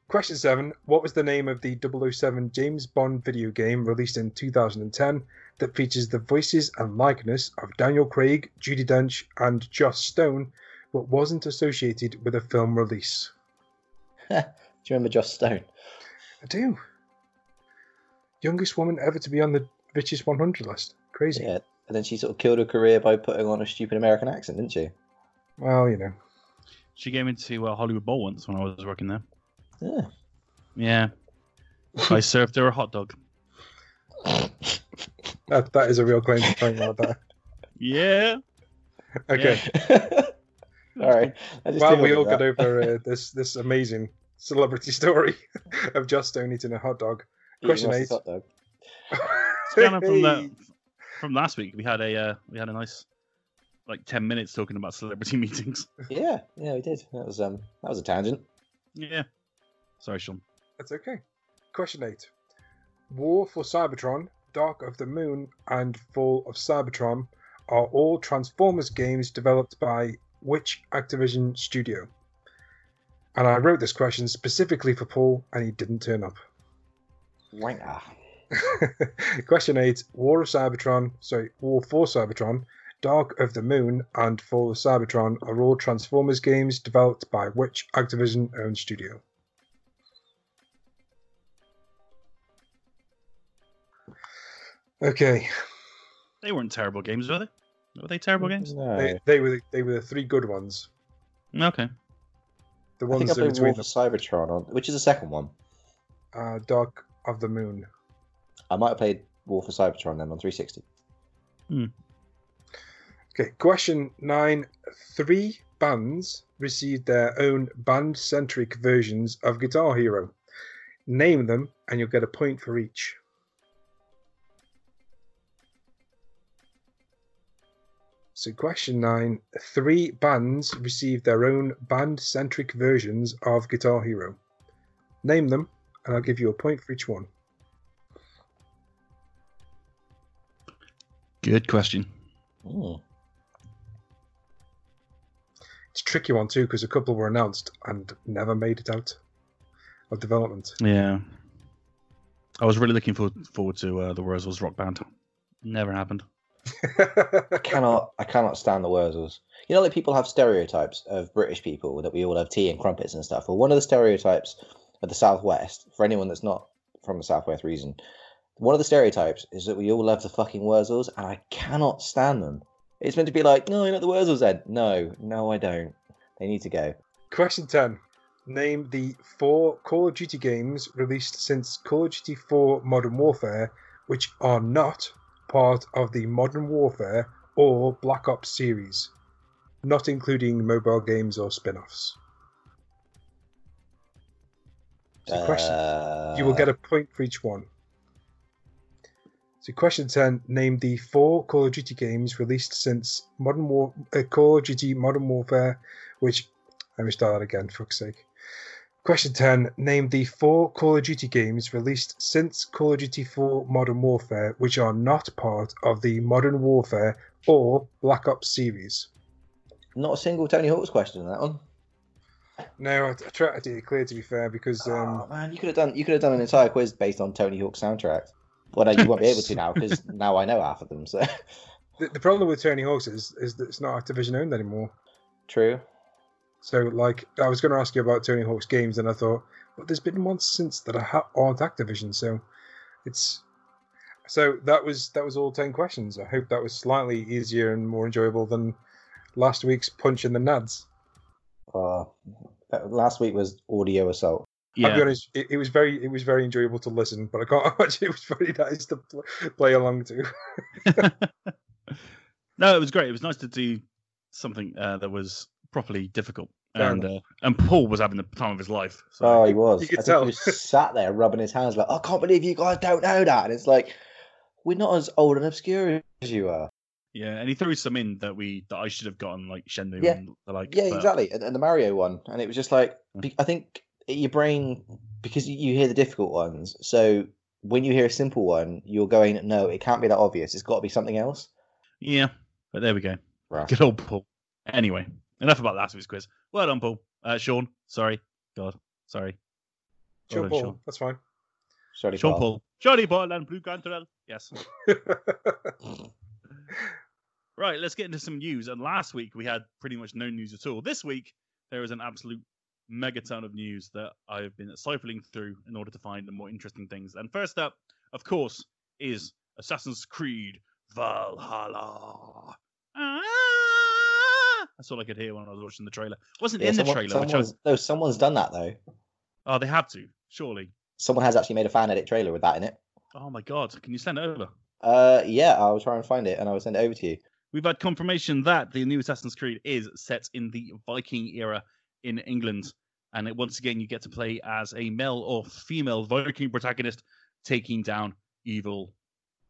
Question seven. What was the name of the 007 James Bond video game released in 2010 that features the voices and likeness of Daniel Craig, Judi Dench, and Joss Stone, but wasn't associated with a film release? [laughs] Do you remember Joss Stone? I do. Youngest woman ever to be on the richest 100 list. Crazy. Yeah. And then she sort of killed her career by putting on a stupid American accent, didn't she? Well, you know. She came into uh, Hollywood Bowl once when I was working there. Yeah. Yeah. I served her a hot dog. [laughs] That, that is a real claim to fame like that. Yeah. Okay. [laughs] All right. Just Well, we all that. got over uh, [laughs] this this amazing celebrity story of Joss Stone eating a hot dog. Eating question eight. hot dog. Kind of from the, [laughs] from last week, we had a uh, we had a nice like ten minutes talking about celebrity [laughs] meetings. Yeah, yeah, we did. That was um, that was a tangent. Yeah. Sorry, Sean. That's okay. Question eight. War for Cybertron, Dark of the Moon, and Fall of Cybertron are all Transformers games developed by which Activision studio? And I wrote this question specifically for Paul, and he didn't turn up. Wanker. [laughs] Question eight: War of Cybertron, sorry, War for Cybertron, Dark of the Moon, and Fall of Cybertron are all Transformers games developed by which Activision-owned studio? Okay, They weren't terrible games, were they? Were they terrible games? No. they, they were the, they were the three good ones. Okay. The I think ones I in played War between for Cybertron on, which is the second one. Uh, Dark of the Moon. I might have played War for Cybertron then on 360. Hmm. Okay, question nine. Three bands received their own band centric versions of Guitar Hero. Name them, and you'll get a point for each. So, question nine. Three bands received their own band centric versions of Guitar Hero. Name them, and I'll give you a point for each one. Good question. Mm. It's a tricky one, too, because a couple were announced and never made it out of development. Yeah. I was really looking forward, forward to uh, the Wurzels rock band. Never happened. [laughs] I cannot, I cannot stand the Wurzels. You know, like people have stereotypes of British people that we all have tea and crumpets and stuff. Well, one of the stereotypes of the Southwest, for anyone that's not from the Southwest region, one of the stereotypes is that we all love the fucking Wurzels, and I cannot stand them. It's meant to be like, no, you're not the Wurzels, Ed. No, no, I don't. They need to go. Question 10. Name the four Call of Duty games released since Call of Duty 4 Modern Warfare which are not part of the Modern Warfare or Black Ops series, not including mobile games or spin offs. It's a question. Uh, You will get a point for each one. So, question 10 Name the four Call of Duty games released since Modern War, uh, Call of Duty Modern Warfare, which. Let me start that again, for fuck's sake. Question 10 Name the four Call of Duty games released since Call of Duty 4 Modern Warfare, which are not part of the Modern Warfare or Black Ops series. Not a single Tony Hawk's question in that one. No, I, I tried to do it clear to be fair because um, oh man, you could have done you could have done an entire quiz based on Tony Hawk's soundtrack. Well, no, you won't be able to now because [laughs] now I know half of them. So the, the problem with Tony Hawk's is, is that it's not Activision owned anymore. true. So, like, I was going to ask you about Tony Hawk's games, and I thought, well, there's been one since that I ha- aren't Activision, so it's so that was that was all ten questions. I hope that was slightly easier and more enjoyable than last week's punch in the nads. Uh, last week was audio assault. I'll be Yeah, honest, it, it was very it was very enjoyable to listen, but I can't [laughs] imagine it was very nice to pl- play along to. [laughs] no, it was great. It was nice to do something uh, that was properly difficult, Fair and uh, and Paul was having the time of his life. So. Oh, he was. You could I think tell. he was sat there rubbing his hands like, I can't believe you guys don't know that. And it's like, we're not as old and obscure as you are. Yeah, and he threw some in that we that I should have gotten like Shenmue Yeah. and the like. Yeah, but- exactly. And, and the Mario one, and it was just like I think your brain because you- you hear the difficult ones. So when you hear a simple one, you're going, no, it can't be that obvious. It's got to be something else. Yeah, but there we go. Right. Good old Paul. Anyway, enough about last week's quiz. Well done, Paul. Uh, Sean, sorry. God, sorry. Sure, done, Paul, Sean. that's fine. Sorry, Sean Paul. Paul. Johnny Paul and Blu Cantrell. Yes. [laughs] [laughs] Right, let's get into some news. And last week we had pretty much no news at all. This week there is an absolute megaton of news that I've been siphoning through in order to find the more interesting things. And first up, of course, is Assassin's Creed Valhalla. Ah! That's all I could hear when I was watching the trailer. It wasn't Yeah, in the someone- trailer, which I someone's, was. no, someone's done that though. Oh, they had to, surely. Someone has actually made a fan edit trailer with that in it. Oh my god, can you send it over? Uh, yeah, I'll try and find it and I will send it over to you. We've had confirmation that the new Assassin's Creed is set in the Viking era in England. And it, once again, you get to play as a male or female Viking protagonist taking down evil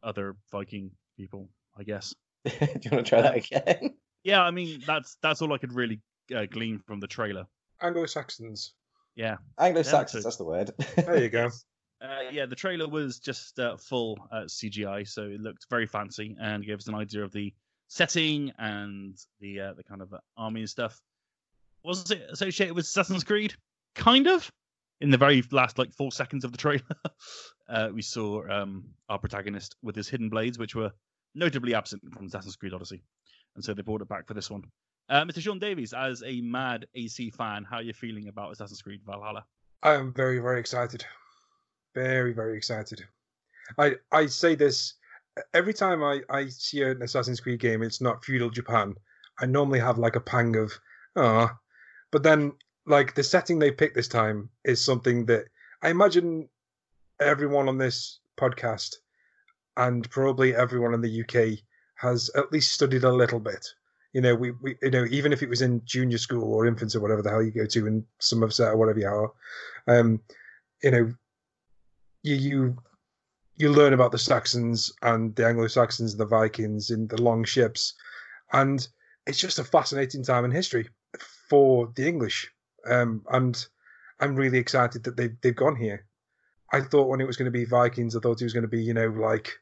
other Viking people, I guess. [laughs] Do you want to try that again? [laughs] Yeah, I mean, that's that's all I could really uh, glean from the trailer. Anglo Saxons. Yeah. Anglo-Saxons, Yeah, that's the word. There you go. [laughs] Uh, yeah, the trailer was just uh, full uh, CGI, so it looked very fancy and gave us an idea of the setting and the uh, the kind of uh, army and stuff. Was it associated with Assassin's Creed? Kind of. In the very last like four seconds of the trailer, [laughs] uh, we saw um, our protagonist with his hidden blades, which were notably absent from Assassin's Creed Odyssey, and so they brought it back for this one. Uh, Mr. Sean Davies, as a mad AC fan, how are you feeling about Assassin's Creed Valhalla? I am very, very excited. Very, very excited. I I say this every time I, I see an Assassin's Creed game, it's not feudal Japan. I normally have like a pang of ah, but then like the setting they picked this time is something that I imagine everyone on this podcast and probably everyone in the UK has at least studied a little bit. You know, we, we you know even if it was in junior school or infants or whatever the hell you go to in some Somerset or whatever you are, um, you know, you you you learn about the Saxons and the Anglo Saxons and the Vikings in the long ships, and it's just a fascinating time in history for the English. Um, and I'm really excited that they've they've gone here. I thought when it was going to be Vikings, I thought it was going to be you know like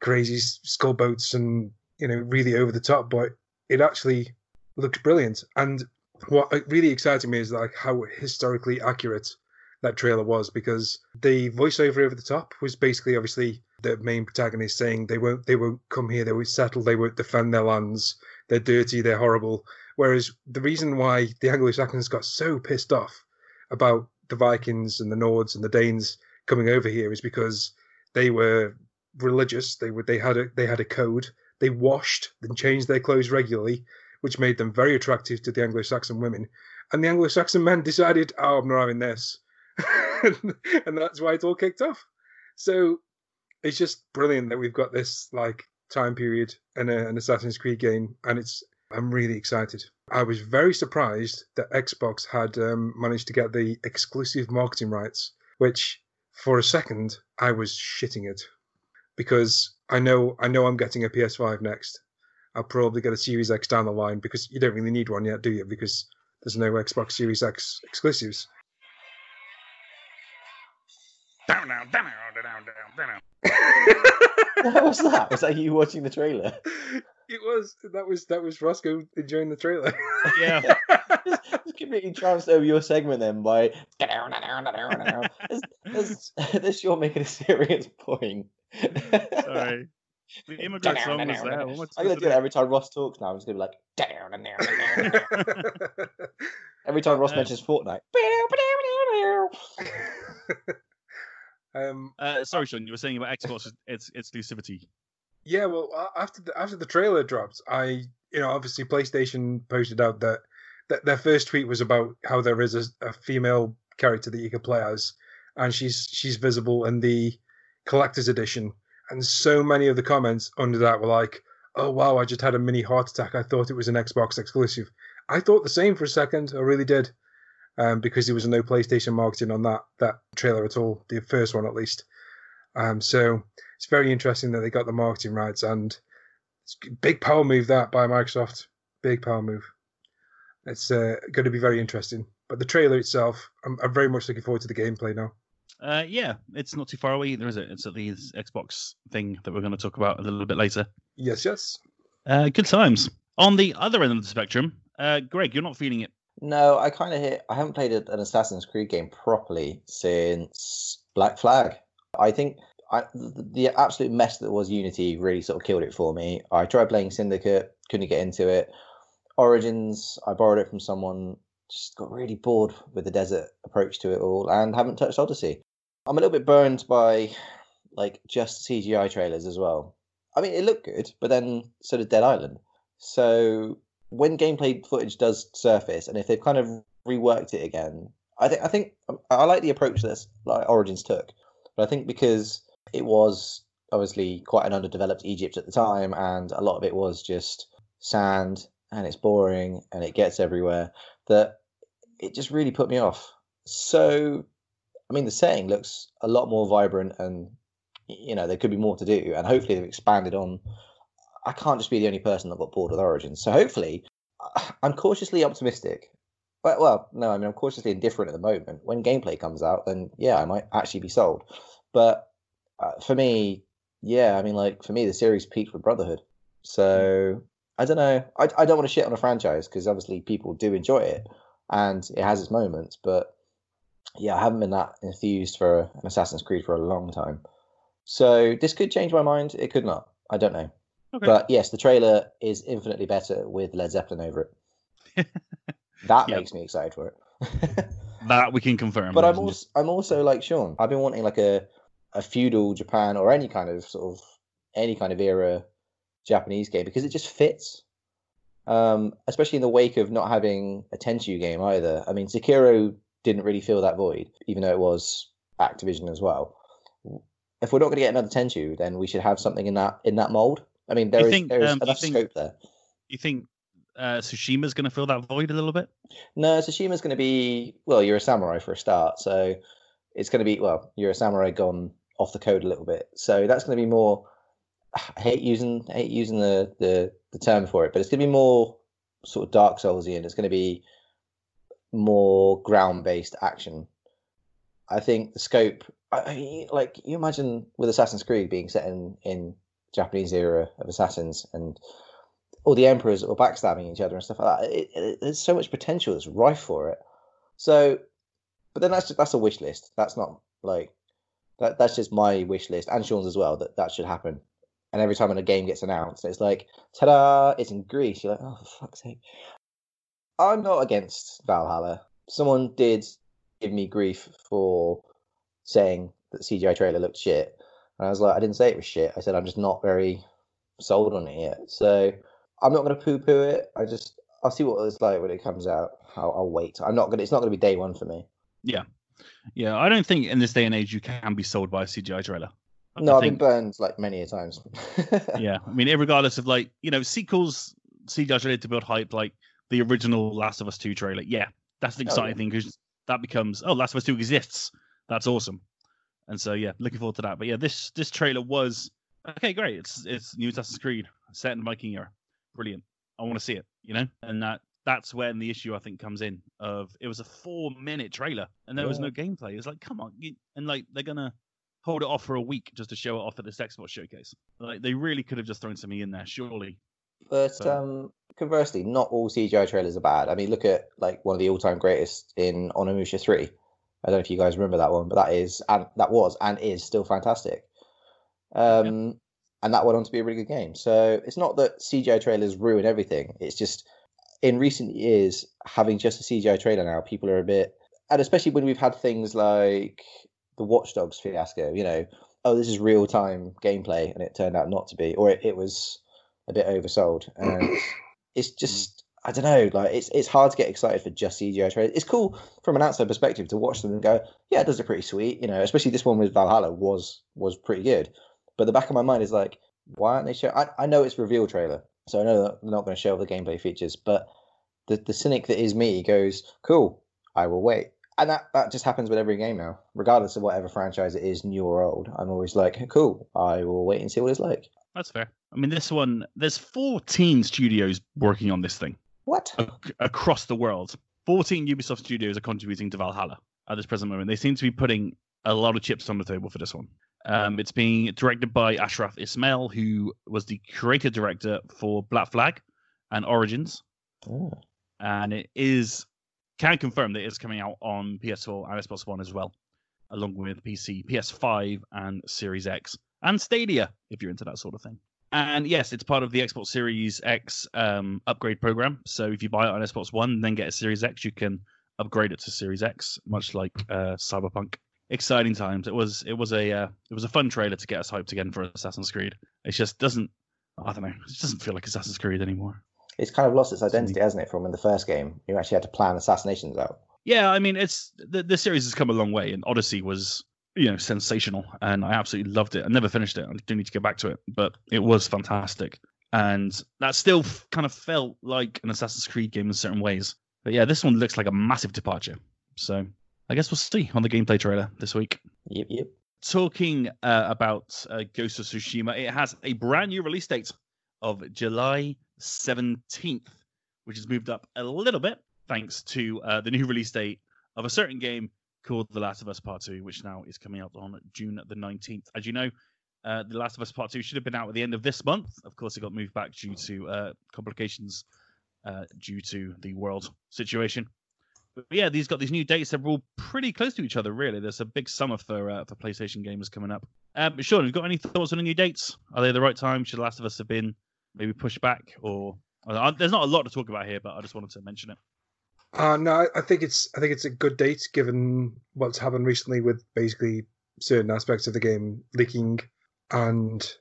crazy skull boats and you know really over the top, but it actually looks brilliant. And what really excited me is like how historically accurate that trailer was because the voiceover over the top was basically obviously the main protagonist saying they won't they won't come here they won't settle they won't defend their lands they're dirty they're horrible. Whereas the reason why the anglo-saxons got so pissed off about the vikings and the nords and the danes coming over here is because they were religious they were they had a they had a code they washed and changed their clothes regularly which made them very attractive to the anglo-saxon women. And the anglo-saxon men decided oh i'm not having this [laughs] and that's why it all kicked off. So it's just brilliant that we've got this like time period in a, an Assassin's Creed game, and it's I'm really excited. I was very surprised that Xbox had um, managed to get the exclusive marketing rights, which for a second I was shitting it. because I know I know I'm getting a PS5 next. I'll probably get a Series X down the line because you don't really need one yet, do you? Because there's no Xbox Series X exclusives. Down, down, down, down, down, down, down. what was that? Was that you watching the trailer? It was that was that was Rossko enjoying the trailer. Yeah. just, just completely trounced over your segment then by this, [laughs] this, this you're making a serious point. Sorry. The [laughs] immigrant song was there. What I I'm gonna do to it every time Ross talks now. I'm just gonna be like down and down. [laughs] Every time Ross Uh, mentions Fortnite. Um, Uh, sorry, Sean. You were saying about Xbox its exclusivity. yeah, well, after the, after the trailer dropped, I you know obviously PlayStation posted out that, that their first tweet was about how there is a, a female character that you can play as, and she's she's visible in the collector's edition, and so many of the comments under that were like, "Oh wow, I just had a mini heart attack. I thought it was an Xbox exclusive." I thought the same for a second. I really did, um, because there was no PlayStation marketing on that that trailer at all, the first one at least. Um, so it's very interesting that they got the marketing rights and big power move that by Microsoft. Big power move. It's uh, going to be very interesting. But the trailer itself, I'm, I'm very much looking forward to the gameplay now. Uh, yeah, it's not too far away either, is it? It's at the Xbox thing that we're going to talk about a little bit later. Yes, yes. Uh, good times. On the other end of the spectrum, uh, Greg, you're not feeling it. No, I kind of hit. I haven't played an Assassin's Creed game properly since Black Flag. I think I, the, the absolute mess that was Unity really sort of killed it for me. I tried playing Syndicate, couldn't get into it. Origins, I borrowed it from someone, just got really bored with the desert approach to it all, and haven't touched Odyssey. I'm a little bit burned by like just CGI trailers as well. I mean, it looked good, but then so did Dead Island. So when gameplay footage does surface, and if they've kind of reworked it again, I think I think um, I like the approach that like Origins took, but I think because it was obviously quite an underdeveloped Egypt at the time, and a lot of it was just sand and it's boring and it gets everywhere, that it just really put me off. So, I mean, the setting looks a lot more vibrant, and you know there could be more to do, and hopefully they've expanded on. I can't just be the only person that got bored with Origins, so hopefully, [sighs] I'm cautiously optimistic. Well, well, no, I mean I'm cautiously indifferent at the moment. When gameplay comes out, then yeah, I might actually be sold. But uh, for me, yeah, I mean, like for me, the series peaked with Brotherhood. So I don't know. I, I don't want to shit on a franchise because obviously people do enjoy it and it has its moments. But yeah, I haven't been that enthused for an Assassin's Creed for a long time. So this could change my mind. It could not. I don't know. Okay. But yes, the trailer is infinitely better with Led Zeppelin over it. [laughs] that Yeah. makes me excited for it. [laughs] that we can confirm. but I'm also I'm also like Sean. I've been wanting like a a feudal Japan or any kind of sort of any kind of era Japanese game because it just fits. Um, especially in the wake of not having a Tenchu game either. I mean, Sekiro didn't really fill that void, even though it was Activision as well. If we're not going to get another Tenchu, then we should have something in that in that mold. I mean, there You is think, there is um, enough think- scope there. You think uh, Tsushima's going to fill that void a little bit? No, Tsushima's going to be well. You're a samurai for a start, so it's going to be well. You're a samurai gone off the code a little bit, so that's going to be more. I hate using I hate using the, the the term for it, but it's going to be more sort of Dark Soulsy, and it's going to be more ground based action. I think the scope, I, like you imagine with Assassin's Creed being set in in Japanese era of assassins and all the emperors or backstabbing each other and stuff like that. It, it, there's so much potential that's rife for it. So, but then that's just, that's a wish list. That's not like that. That's just my wish list and Sean's as well. That that should happen. And every time when a game gets announced, it's like, ta-da! It's in Greece. You're like, oh, for fuck's sake. I'm not against Valhalla. Someone did give me grief for saying that CGI trailer looked shit. And I was like, I didn't say it was shit. I said I'm just not very sold on it yet. So I'm not going to poo-poo it. I just I'll see what it's like when it comes out. I'll, I'll wait. I'm not gonna. It's not going to be day one for me. Yeah, yeah. I don't think in this day and age you can be sold by a CGI trailer. I No, I've think, been burned like many a times. [laughs] yeah, I mean, regardless of like you know sequels, CGI trailer to build hype, like the original Last of Us Two trailer. Yeah, that's an Oh, exciting yeah. thing because that becomes oh, Last of Us 2 exists. That's awesome. And so yeah, looking forward to that. But yeah, this this trailer was okay, great. It's it's new Assassin's Creed set in the Viking era. Brilliant. I want to see it. You know, and that that's when the issue I think comes in. Of it was a four minute trailer and there was no gameplay. It's like, come on, and like they're gonna hold it off for a week just to show it off at this Xbox showcase. Like they really could have just thrown something in there, surely. But So- um, conversely, not all CGI trailers are bad. I mean, look at like one of the all-time greatest in Onimusha Three. I don't know if you guys remember that one, but that is and that was and is still fantastic. Um, and that went on to be a really good game. So it's not that CGI trailers ruin everything. It's just in recent years, having just a CGI trailer now, people are a bit, and especially when we've had things like the Watch Dogs fiasco. You know, oh, this is real-time gameplay, and it turned out not to be, or it, it was a bit oversold, and [clears throat] it's just I don't know, like it's it's hard to get excited for just CGI trailers. It's cool from an outside perspective to watch them and go, yeah, does look pretty sweet, you know. Especially this one with Valhalla was was pretty good, but the back of my mind is like, why aren't they show? I I know it's reveal trailer, so I know that they're not going to show all the gameplay features, but the the cynic that is me goes, cool, I will wait. And that, that just happens with every game now, regardless of whatever franchise it is, new or old. I'm always like, cool, I will wait and see what it's like. That's fair. I mean, this one, there's 14 studios working on this thing What? ac- across the world. 14 Ubisoft studios are contributing to Valhalla at this present moment. They seem to be putting a lot of chips on the table for this one. Um, it's being directed by Ashraf Ismail, who was the creative director for Black Flag and Origins. Oh. and it is can confirm that it's coming out on PS4 and Xbox One as well, along with PC, PS5, and Series X, and Stadia if you're into that sort of thing. And yes, it's part of the Xbox Series X um, upgrade program. So if you buy it on Xbox One, then get a Series X, you can upgrade it to Series X, much like uh, Cyberpunk. Exciting times. It was it was a uh, it was a fun trailer to get us hyped again for Assassin's Creed. It just doesn't I don't know. It just doesn't feel like Assassin's Creed anymore. It's kind of lost its identity, hasn't it? From in the first game, you actually had to plan assassinations out. Yeah, I mean, it's the the series has come a long way, and Odyssey was you know sensational, and I absolutely loved it. I never finished it. I do need to get back to it, but it was fantastic, and that still f- kind of felt like an Assassin's Creed game in certain ways. But yeah, this one looks like a massive departure. So I guess we'll see on the gameplay trailer this week. Yep, yep. Talking uh, about uh, Ghost of Tsushima, it has a brand new release date of July 17th, which has moved up a little bit thanks to uh, the new release date of a certain game called The Last of Us Part 2, which now is coming out on June the 19th. As you know, uh, The Last of Us Part 2 should have been out at the end of this month. Of course, it got moved back due to uh, complications uh, due to the world situation. But yeah, these got these new dates. They're all pretty close to each other, really. There's a big summer for uh, for PlayStation gamers coming up. Um, Sean, have you got any thoughts on the new dates? Are they the right time? Should The Last of Us have been maybe pushed back? Or uh, there's not a lot to talk about here, but I just wanted to mention it. Uh, no, I- think it's I think it's a good date given what's happened recently with basically certain aspects of the game leaking, and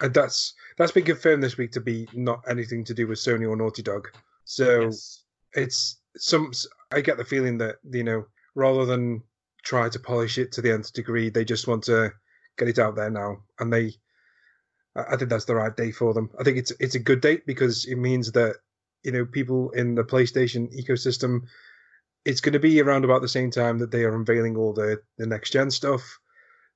uh, that's that's been confirmed this week to be not anything to do with Sony or Naughty Dog. So Yes. it's some. I get the feeling that you know rather than try to polish it to the nth degree, they just want to get it out there now, and they. I I think that's the right day for them. I think it's it's a good date because it means that you know people in the PlayStation ecosystem. It's going to be around about the same time that they are unveiling all the the next gen stuff.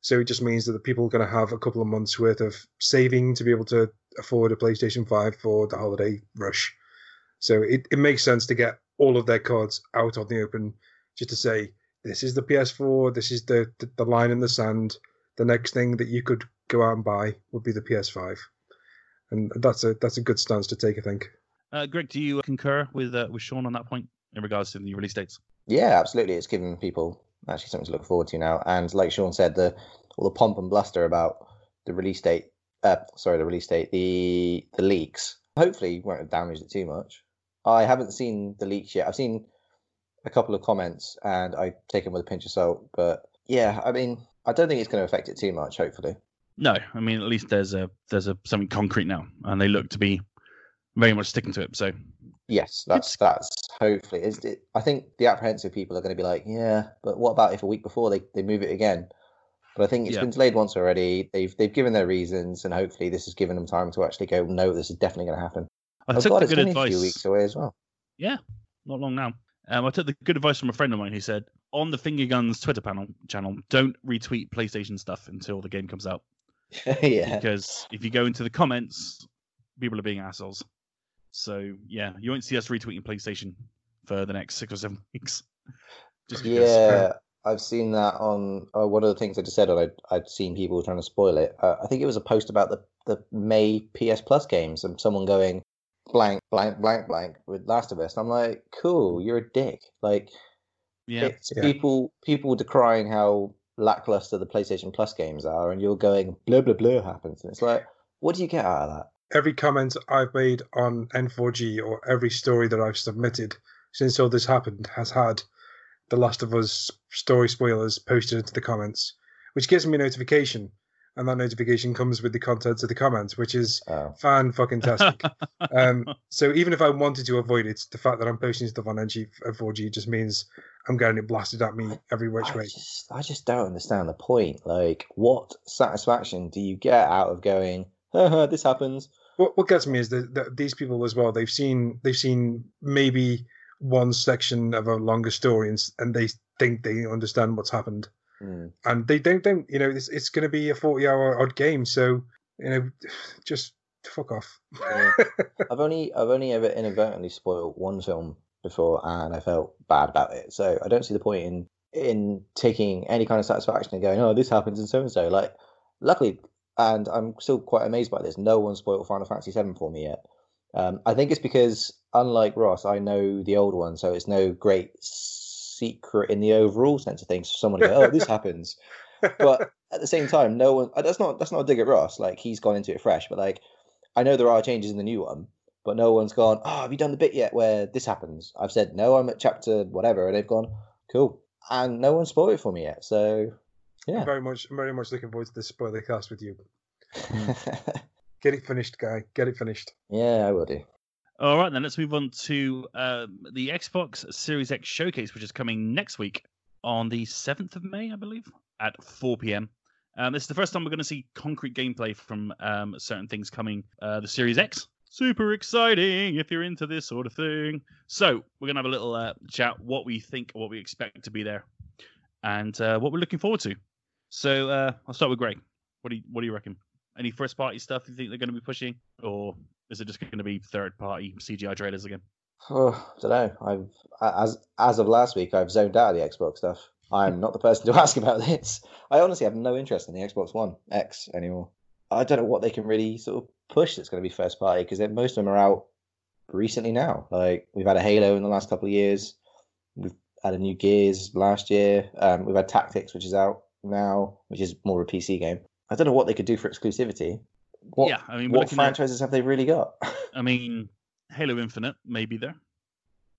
So it just means that the people are going to have a couple of months worth of saving to be able to afford a PlayStation 5 for the holiday rush. So it, it makes sense to get all of their cards out on the open just to say, this is the PS4, this is the, the, the line in the sand. The next thing that you could go out and buy would be the PS5. And that's a that's a good stance to take, I think. Uh, Greg, do you concur with uh, with Sean on that point in regards to the release dates? Yeah, absolutely. It's given people actually something to look forward to now. And like Sean said, the all the pomp and bluster about the release date. Uh, sorry, the release date. The the leaks. Hopefully, won't have damaged it too much. I haven't seen the leaks yet. I've seen a couple of comments, and I take them with a pinch of salt. But yeah, I mean, I don't think it's going to affect it too much. Hopefully. No, I mean at least there's a there's a something concrete now, and they look to be very much sticking to it. So Yes, that's that's hopefully. Is it, I think the apprehensive people are going to be like, yeah, but what about if a week before they, they move it again? But I think it's Yeah. been delayed once already. They've they've given their reasons, and hopefully this has given them time to actually go. No, this is definitely going to happen. I oh took God, the good only a few weeks away as well. Yeah, not long now. Um, I took the good advice from a friend of mine who said on the Finger Guns Twitter panel channel, don't retweet PlayStation stuff until the game comes out. [laughs] yeah. because if you go into the comments, people are being assholes. So yeah, you won't see us retweeting PlayStation for the next six or seven [laughs] weeks. Just because. Yeah, I've seen that on uh, one of the things I just said. I'd, I'd seen people trying to spoil it. Uh, I think it was a post about the, the May PS Plus games and someone going blank, blank, blank, blank with Last of Us. And I'm like, cool, you're a dick. Like, Yeah, it's Yeah. people people decrying how lackluster the PlayStation Plus games are, and you're going blah blah blah happens, and it's like, what do you get out of that? Every comment I've made on N4G or every story that I've submitted since all this happened has had The Last of Us story spoilers posted into the comments, which gives me a notification, and that notification comes with the contents of the comments, which is Oh, fan fucking tastic. [laughs] um, so even if I wanted to avoid it, the fact that I'm posting stuff on N4G just means I'm getting it blasted at me every which I way. just I just don't understand the point. Like, what satisfaction do you get out of going? This happens. What what gets me is that, that these people as well. They've seen they've seen maybe one section of a longer story, and, and they think they understand what's happened, Hmm. and they don't. Don't you know? It's it's going to be a forty hour odd game, so you know, just fuck off. Yeah. [laughs] I've only I've only ever inadvertently spoiled one film before, and I felt bad about it. So I don't see the point in in taking any kind of satisfaction and going, "Oh, this happens and so and so." Like, luckily, and I'm still quite amazed by this. No one spoiled Final Fantasy VII for me yet. Um, I think it's because, unlike Ross, I know the old one, so it's no great secret in the overall sense of things. For someone to go, "Oh, this [laughs] happens," but at the same time, no one. uh, That's not that's not a dig at Ross. Like he's gone into it fresh, but like I know there are changes in the new one, but no one's gone. Oh, have you done the bit yet where this happens? I've said no. I'm at chapter whatever, and they've gone cool, and no one spoiled it for me yet. So yeah, I'm very much I'm very much looking forward to this spoiler cast with you. [laughs] Get it finished, guy. Get it finished. yeah, I will do. All right, then let's move on to um, the Xbox Series X showcase, which is coming next week on the 7th of May, I believe, at 4 p.m. Um, this is the first time we're going to see concrete gameplay from um, certain things coming uh, the Series X. Super exciting if you're into this sort of thing. So we're going to have a little uh, chat what we think, what we expect to be there, and uh, what we're looking forward to. So uh, I'll start with Greg. What do you, what do you reckon? Any first party stuff you think they're going to be pushing, or is it just going to be third party CGI trailers again? Oh, I don't know. I've as as of last week, I've zoned out of the Xbox stuff. I'm not the person to [laughs] ask about this. I honestly have no interest in the Xbox One X anymore. I don't know what they can really sort of push that's going to be first party because most of them are out recently now. Like we've had a Halo in the last couple of years. We've had a new Gears last year. Um, we've had Tactics, which is out now, which is more of a PC game. I don't know what they could do for exclusivity. What, yeah, I mean, what looking at, franchises have they really got? [laughs] I mean, Halo Infinite maybe there,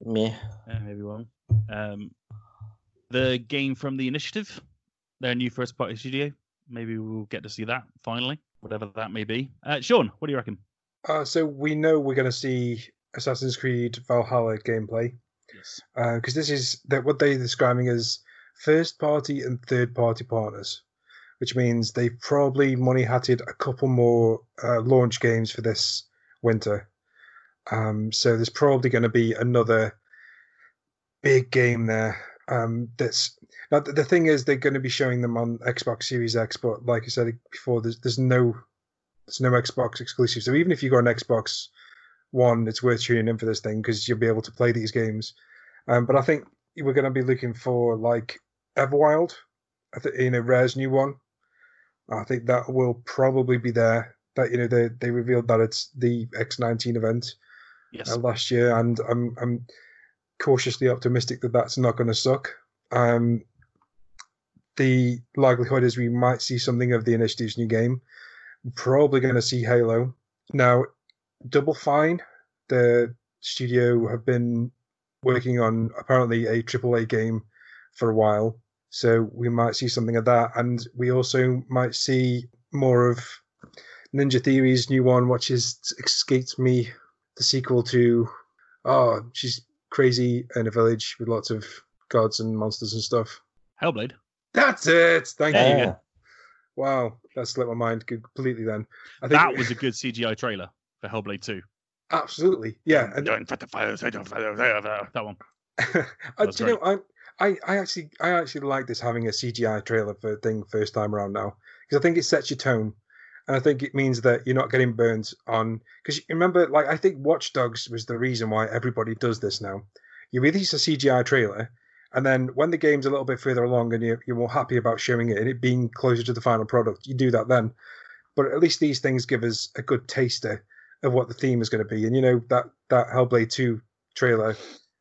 Meh. uh, maybe one. Um, the game from the Initiative, their new first party studio, maybe we'll get to see that finally, whatever that may be. Uh, Sean, what do you reckon? Uh, so we know we're going to see Assassin's Creed Valhalla gameplay Yes. because this is that what they're describing as first party and third party partners, which means they've probably money hatted a couple more uh, launch games for this winter. Um, so there's probably going to be another big game there. Um, that's now the, the thing is they're going to be showing them on Xbox Series X, but like I said before, there's there's no there's no Xbox exclusive. So even if you got an Xbox One, it's worth tuning in for this thing because you'll be able to play these games. Um, but I think we're going to be looking for like Everwild, I think you know Rare's new one. I think that will probably be there. That you know they they revealed that it's the X19 event Yes. uh, last year, and I'm I'm cautiously optimistic that that's not going to suck. Um, the likelihood is we might see something of the initiative's new game. Probably going to see Halo. Now, Double Fine, the studio have been working on apparently a AAA game for a while, so we might see something of that, and we also might see more of Ninja Theory's new one, which is escaped me the sequel to oh she's crazy in a village with lots of gods and monsters and stuff. Hellblade. that's it! Thank There you you. wow that slipped my mind completely then. I think That was a good CGI trailer for Hellblade 2. absolutely yeah and, Don't fight the fires, I don't fight the fire, that one. [laughs] I, do you know I, I actually i actually like this having a cgi trailer for thing first time around now because i think it sets your tone and I think it means that you're not getting burned on. Because remember, like I think Watch Dogs was the reason why everybody does this now. You release a CGI trailer, and then when the game's a little bit further along and you're, you're more happy about showing it and it being closer to the final product, you do that then. But at least these things give us a good taster of what the theme is going to be. And you know that that Hellblade Two trailer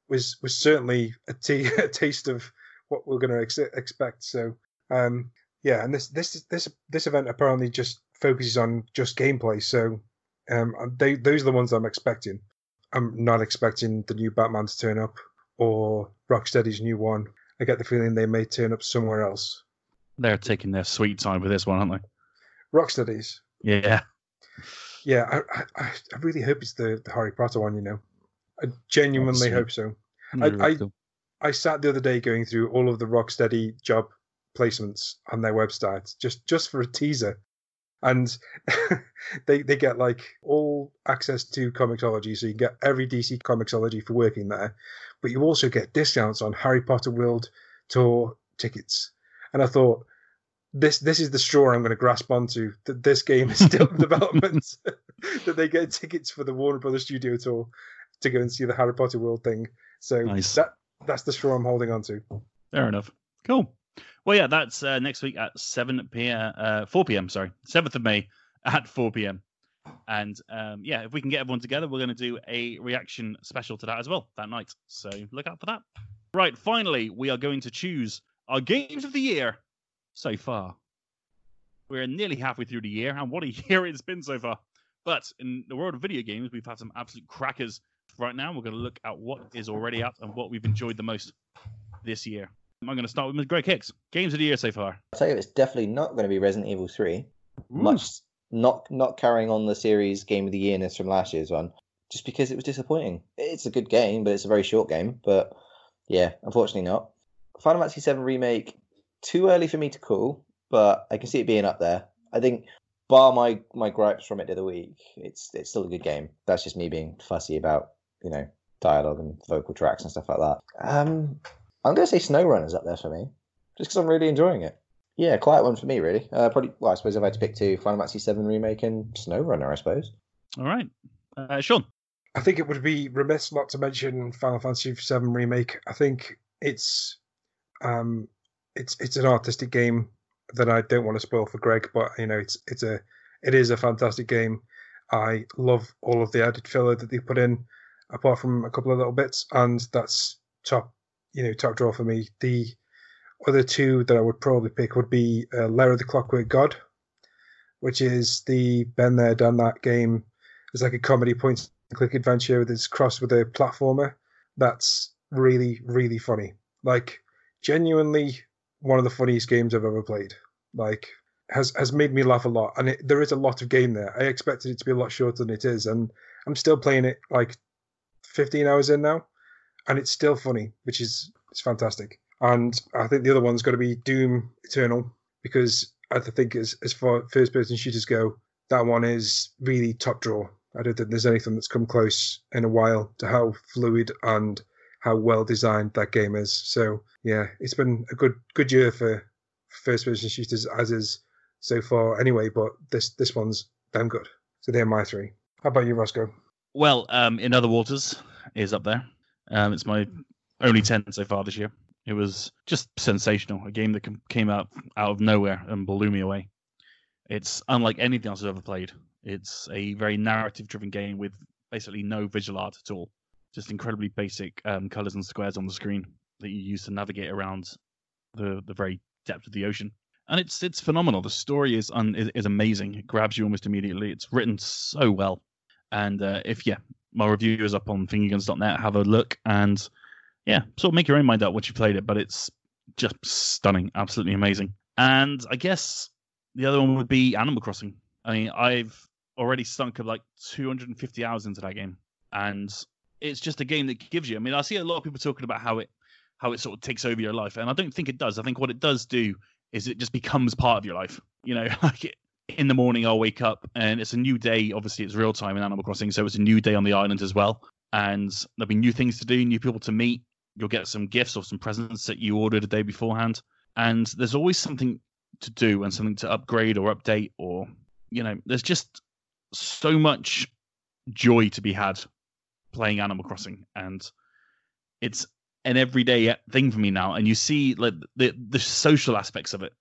was was certainly a, t- [laughs] a taste of what we're going to ex- expect. So um, yeah, and this this this this event apparently just focuses on just gameplay. So um, they those are the ones I'm expecting. I'm not expecting the new Batman to turn up or Rocksteady's new one. I get the feeling they may turn up somewhere else. They're taking their sweet time with this one, aren't they? Rocksteady's. Yeah. Yeah, I, I, I really hope it's the, the Harry Potter one. You know, I genuinely hope so. Hmm, really I- cool. I sat the other day going through all of the Rocksteady job placements on their website just just for a teaser, and [laughs] they they get like all access to Comixology, so you can get every DC Comixology for working there, but you also get discounts on Harry Potter World Tour tickets. And I thought this this is the straw I'm going to grasp onto that this game is still in [laughs] development, [laughs] that they get tickets for the Warner Brothers Studio Tour to go and see the Harry Potter World thing. So Nice. that that's the straw I'm holding on to. Fair enough. Cool. Well, yeah, that's uh, next week at 7 p.m. Uh, 4 p.m. Sorry, 7th of May at 4 p.m. And um, yeah, if we can get everyone together, we're going to do a reaction special to that as well that night. So look out for that. Right. Finally, we are going to choose our games of the year so far. We're nearly halfway through the year, and what a [laughs] year it's been so far. But in the world of video games, we've had some absolute crackers. Right now, we're going to look at what is already out and what we've enjoyed the most this year. I'm going to start with Greg Hicks. Games of the year so far. I'll tell you, it's definitely not going to be Resident Evil 3. Much not not carrying on the series game of the yearness from last year's one, just because it was disappointing. It's a good game, but it's a very short game. But yeah, unfortunately not. Final Fantasy VII remake, too early for me to call, but I can see it being up there. I think, bar my my gripes from it the other week, it's it's still a good game. That's just me being fussy about you know dialogue and vocal tracks and stuff like that. Um, I'm gonna say SnowRunner's up there for me, just because I'm really enjoying it. Yeah, quiet one for me, really. Uh, probably. Well, I suppose if I had to pick two, Final Fantasy VII remake and SnowRunner, I suppose. All right. Uh, Sean. I think it would be remiss not to mention Final Fantasy VII remake. I think it's um it's it's an artistic game that I don't want to spoil for Greg, but you know it's it's a it is a fantastic game. I love all of the added filler that they put in, apart from a couple of little bits, and that's top you know top draw for me. The other two that I would probably pick would be uh, Lair of the Clockwork God, which is the been there done that game. It's like a comedy point click adventure that's crossed with a platformer. That's really, really funny. Like, genuinely one of the funniest games I've ever played. Like, has has made me laugh a lot. And it, there is a lot of game there. I expected it to be a lot shorter than it is, and I'm still playing it like 15 hours in now, and it's still funny, which is it's fantastic. And I think the other one's got to be Doom Eternal because I think as as far first person shooters go, that one is really top draw. I don't think there's anything that's come close in a while to how fluid and how well designed that game is. So yeah, it's been a good good year for first person shooters as is so far anyway, but this this one's damn good. So they're my three. How about you, Rossko? Well, um, In Other Waters is up there. Um, it's my only 10 so far this year. It was just sensational. A game that came out out of nowhere and blew me away. It's unlike anything else I've ever played. It's a very narrative driven game with basically no visual art at all. Just incredibly basic um, colors and squares on the screen that you use to navigate around the, the very depth of the ocean. And it's it's phenomenal. The story is un, is, is amazing. It grabs you almost immediately. It's written so well. And uh, if yeah, my review is up on fingerguns.net. Have a look and yeah, sort of make your own mind up once you played it. But it's just stunning, absolutely amazing. And I guess the other one would be Animal Crossing. I mean, I've already sunk like 250 hours into that game, and it's just a game that gives you. I mean, I see a lot of people talking about how it how it sort of takes over your life, and I don't think it does. I think what it does do is it just becomes part of your life. You know, [laughs] like it, in the morning I'll wake up and it's a new day. Obviously, it's real time in Animal Crossing, so it's a new day on the island as well. And there'll be new things to do, new people to meet. You'll get some gifts or some presents that you ordered a day beforehand. And there's always something to do and something to upgrade or update or you know, there's just so much joy to be had playing Animal Crossing, and it's an everyday thing for me now. And you see, like the the social aspects of it,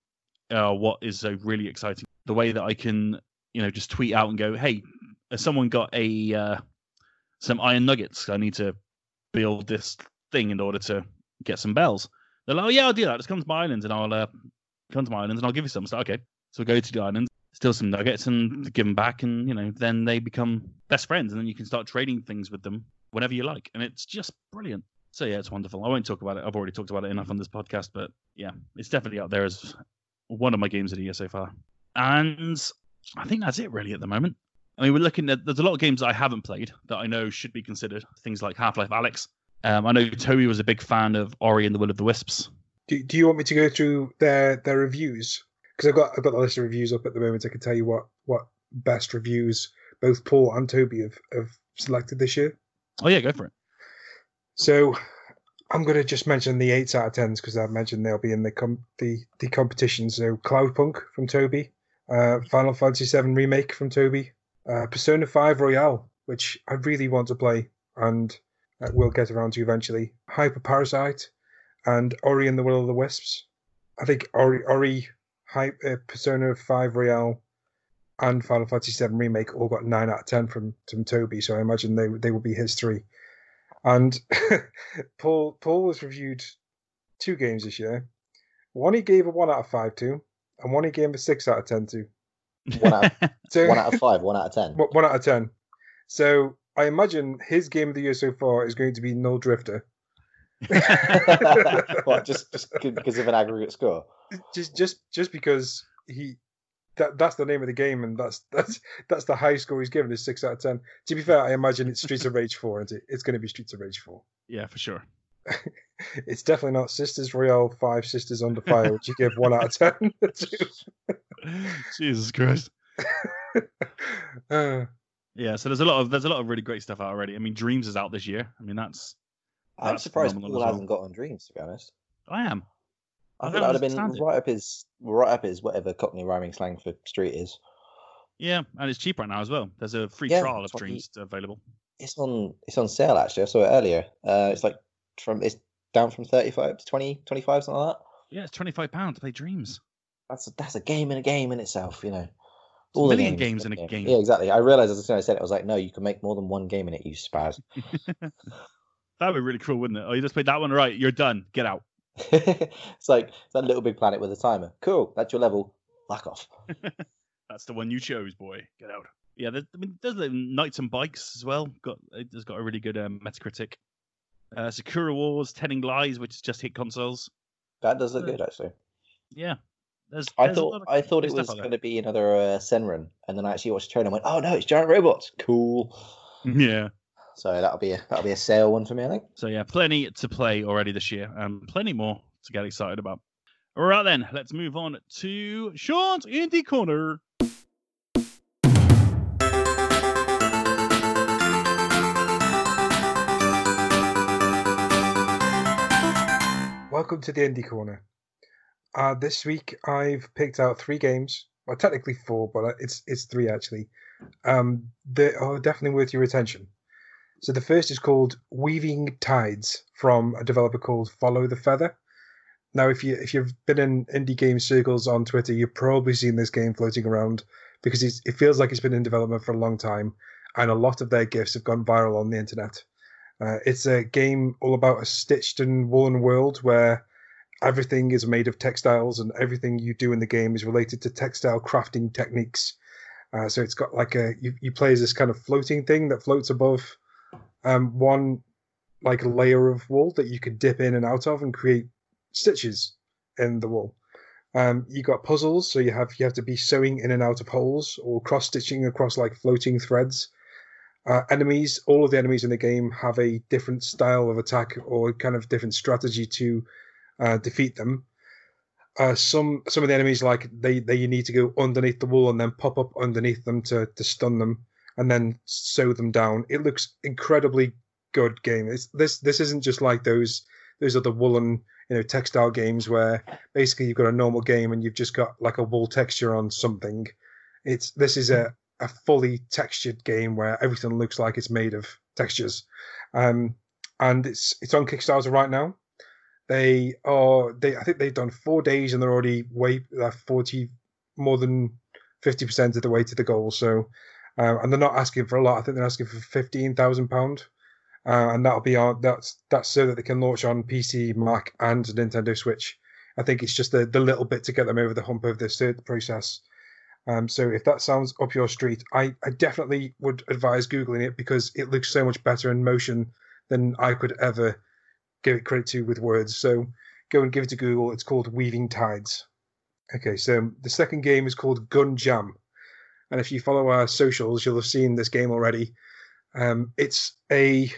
uh, what is so really exciting. The way that I can, you know, just tweet out and go, "Hey, someone got a uh, some iron nuggets? I need to build this thing in order to get some bells." They're like, "Oh yeah, I'll do that. Just come to my islands and I'll uh, come to my islands and I'll give you some." So okay, so go to the islands, steal some nuggets and give them back, and you know, then they become best friends, and then you can start trading things with them whenever you like, and it's just brilliant. So yeah, it's wonderful. I won't talk about it. I've already talked about it enough on this podcast, but yeah, it's definitely out there as one of my games of the year so far. And I think that's it really at the moment. I mean, we're looking at there's a lot of games I haven't played that I know should be considered. Things like Half Life Alyx. Um, I know Toby was a big fan of Ori and the Will of the Wisps. Do, do you want me to go through their their reviews? Because I've got I've got the list of reviews up at the moment. I can tell you what what best reviews both Paul and Toby have, have selected this year. Oh yeah, go for it. So I'm going to just mention the eights out of tens because I've mentioned they'll be in the com- the the competition. So Cloudpunk from Toby, uh, Final Fantasy VII remake from Toby, uh, Persona 5 Royal, which I really want to play and uh, we'll get around to eventually. Hyper Parasite and Ori and the Will of the Wisps. I think Ori Ori Hype, uh, Persona 5 Royal and Final Fantasy VII remake all got nine out of ten from from Toby. So I imagine they they will be his three. And [laughs] Paul Paul has reviewed two games this year. One he gave a one out of five to, and one he gave a six out of ten to. One out, of, [laughs] So one out of five, one out of ten. one [laughs] one out of ten. So I imagine his game of the year so far is going to be Null Drifter. what, just just because of an aggregate score? just just just because he that that's the name of the game and that's [laughs] that's that's the high score he's given is six out of ten. To be fair, I imagine it's Streets of Rage four, isn't it? It's going to be Streets of Rage four. yeah, for sure. [laughs] It's definitely not Sisters Royale five Sisters Under Fire, which you give one out of ten. [laughs] to. Jesus Christ. Uh, Yeah, so there's a lot of there's a lot of really great stuff out already. I mean, Dreams is out this year. I mean, that's I'm That's surprised phenomenal Paul as well. hasn't got on Dreams, to be honest. I am. I don't that would have been right up his right up his whatever Cockney rhyming slang for street is. Yeah, and it's cheap right now as well. There's a free Yeah, trial of 20 Dreams available. It's on it's on sale actually. I saw it earlier. Uh, it's like from it's down from 35 to 20, 25, something like that. Yeah, it's twenty five pounds to play Dreams. That's a, that's a game in a game in itself, you know. a the million games in a game. Yeah, exactly. I realized as soon as I said it, I was like, no, you can make more than one game in it, you spaz. [laughs] That would be really cool, wouldn't it? Oh, you just played that one, right? You're done. Get out. [laughs] it's like it's that little big planet with a timer. Cool, that's your level. Fuck off. [laughs] That's the one you chose, boy. Get out. Yeah, there's, I mean, there's like Knights and Bikes as well. Got it's got a really good um, Metacritic. Uh, Sakura Wars, Telling Lies, which has just hit consoles. That does look Yeah. good actually. Yeah, there's. I there's thought I thought it was going to be another uh, Senran, and then I actually watched the trailer and went, "Oh no, it's giant robots! Cool." [laughs] Yeah. So that'll be a that'll be a sale one for me, I think. So yeah, plenty to play already this year, and plenty more to get excited about. All right then, let's move on to Sean's Indie Corner. welcome to the Indie Corner. Uh, this week I've picked out three games. Well, technically four, but uh, it's it's three actually. Um, that are definitely worth your attention. So the first is called Weaving Tides from a developer called Follow the Feather. Now, if you if you've been in indie game circles on Twitter, you've probably seen this game floating around because it feels like it's been in development for a long time, and a lot of their gifs have gone viral on the internet. Uh, it's a game all about a stitched and woolen world where everything is made of textiles and everything you do in the game is related to textile crafting techniques. Uh, so it's got like a you, you play as this kind of floating thing that floats above um, one like layer of wool that you could dip in and out of and create stitches in the wool. Um, you got puzzles, so you have you have to be sewing in and out of holes or cross stitching across like floating threads. Uh, enemies, all of the enemies in the game have a different style of attack or kind of different strategy to uh, defeat them. Uh, some some of the enemies like they, they you need to go underneath the wall and then pop up underneath them to, to stun them and then sew them down. It looks incredibly good game. It's, this this isn't just like those those other woolen you know textile games where basically you've got a normal game and you've just got like a wool texture on something. It's this is a, a fully textured game where everything looks like it's made of textures, um, and it's it's on Kickstarter right now. They are they I think they've done four days and they're already way uh, forty more than fifty percent of the way to the goal. So, uh, and they're not asking for a lot. I think they're asking for fifteen thousand pound, uh, and that'll be on that's that's so that they can launch on PC, Mac, and Nintendo Switch. I think it's just the the little bit to get them over the hump of the cert process. Um, so if that sounds up your street, I, I definitely would advise googling it because it looks so much better in motion than I could ever give it credit to with words. So go and give it to Google. It's called Weaving Tides. Okay, so the second game is called Gun Jam, and if you follow our socials, you'll have seen this game already. Um, it's a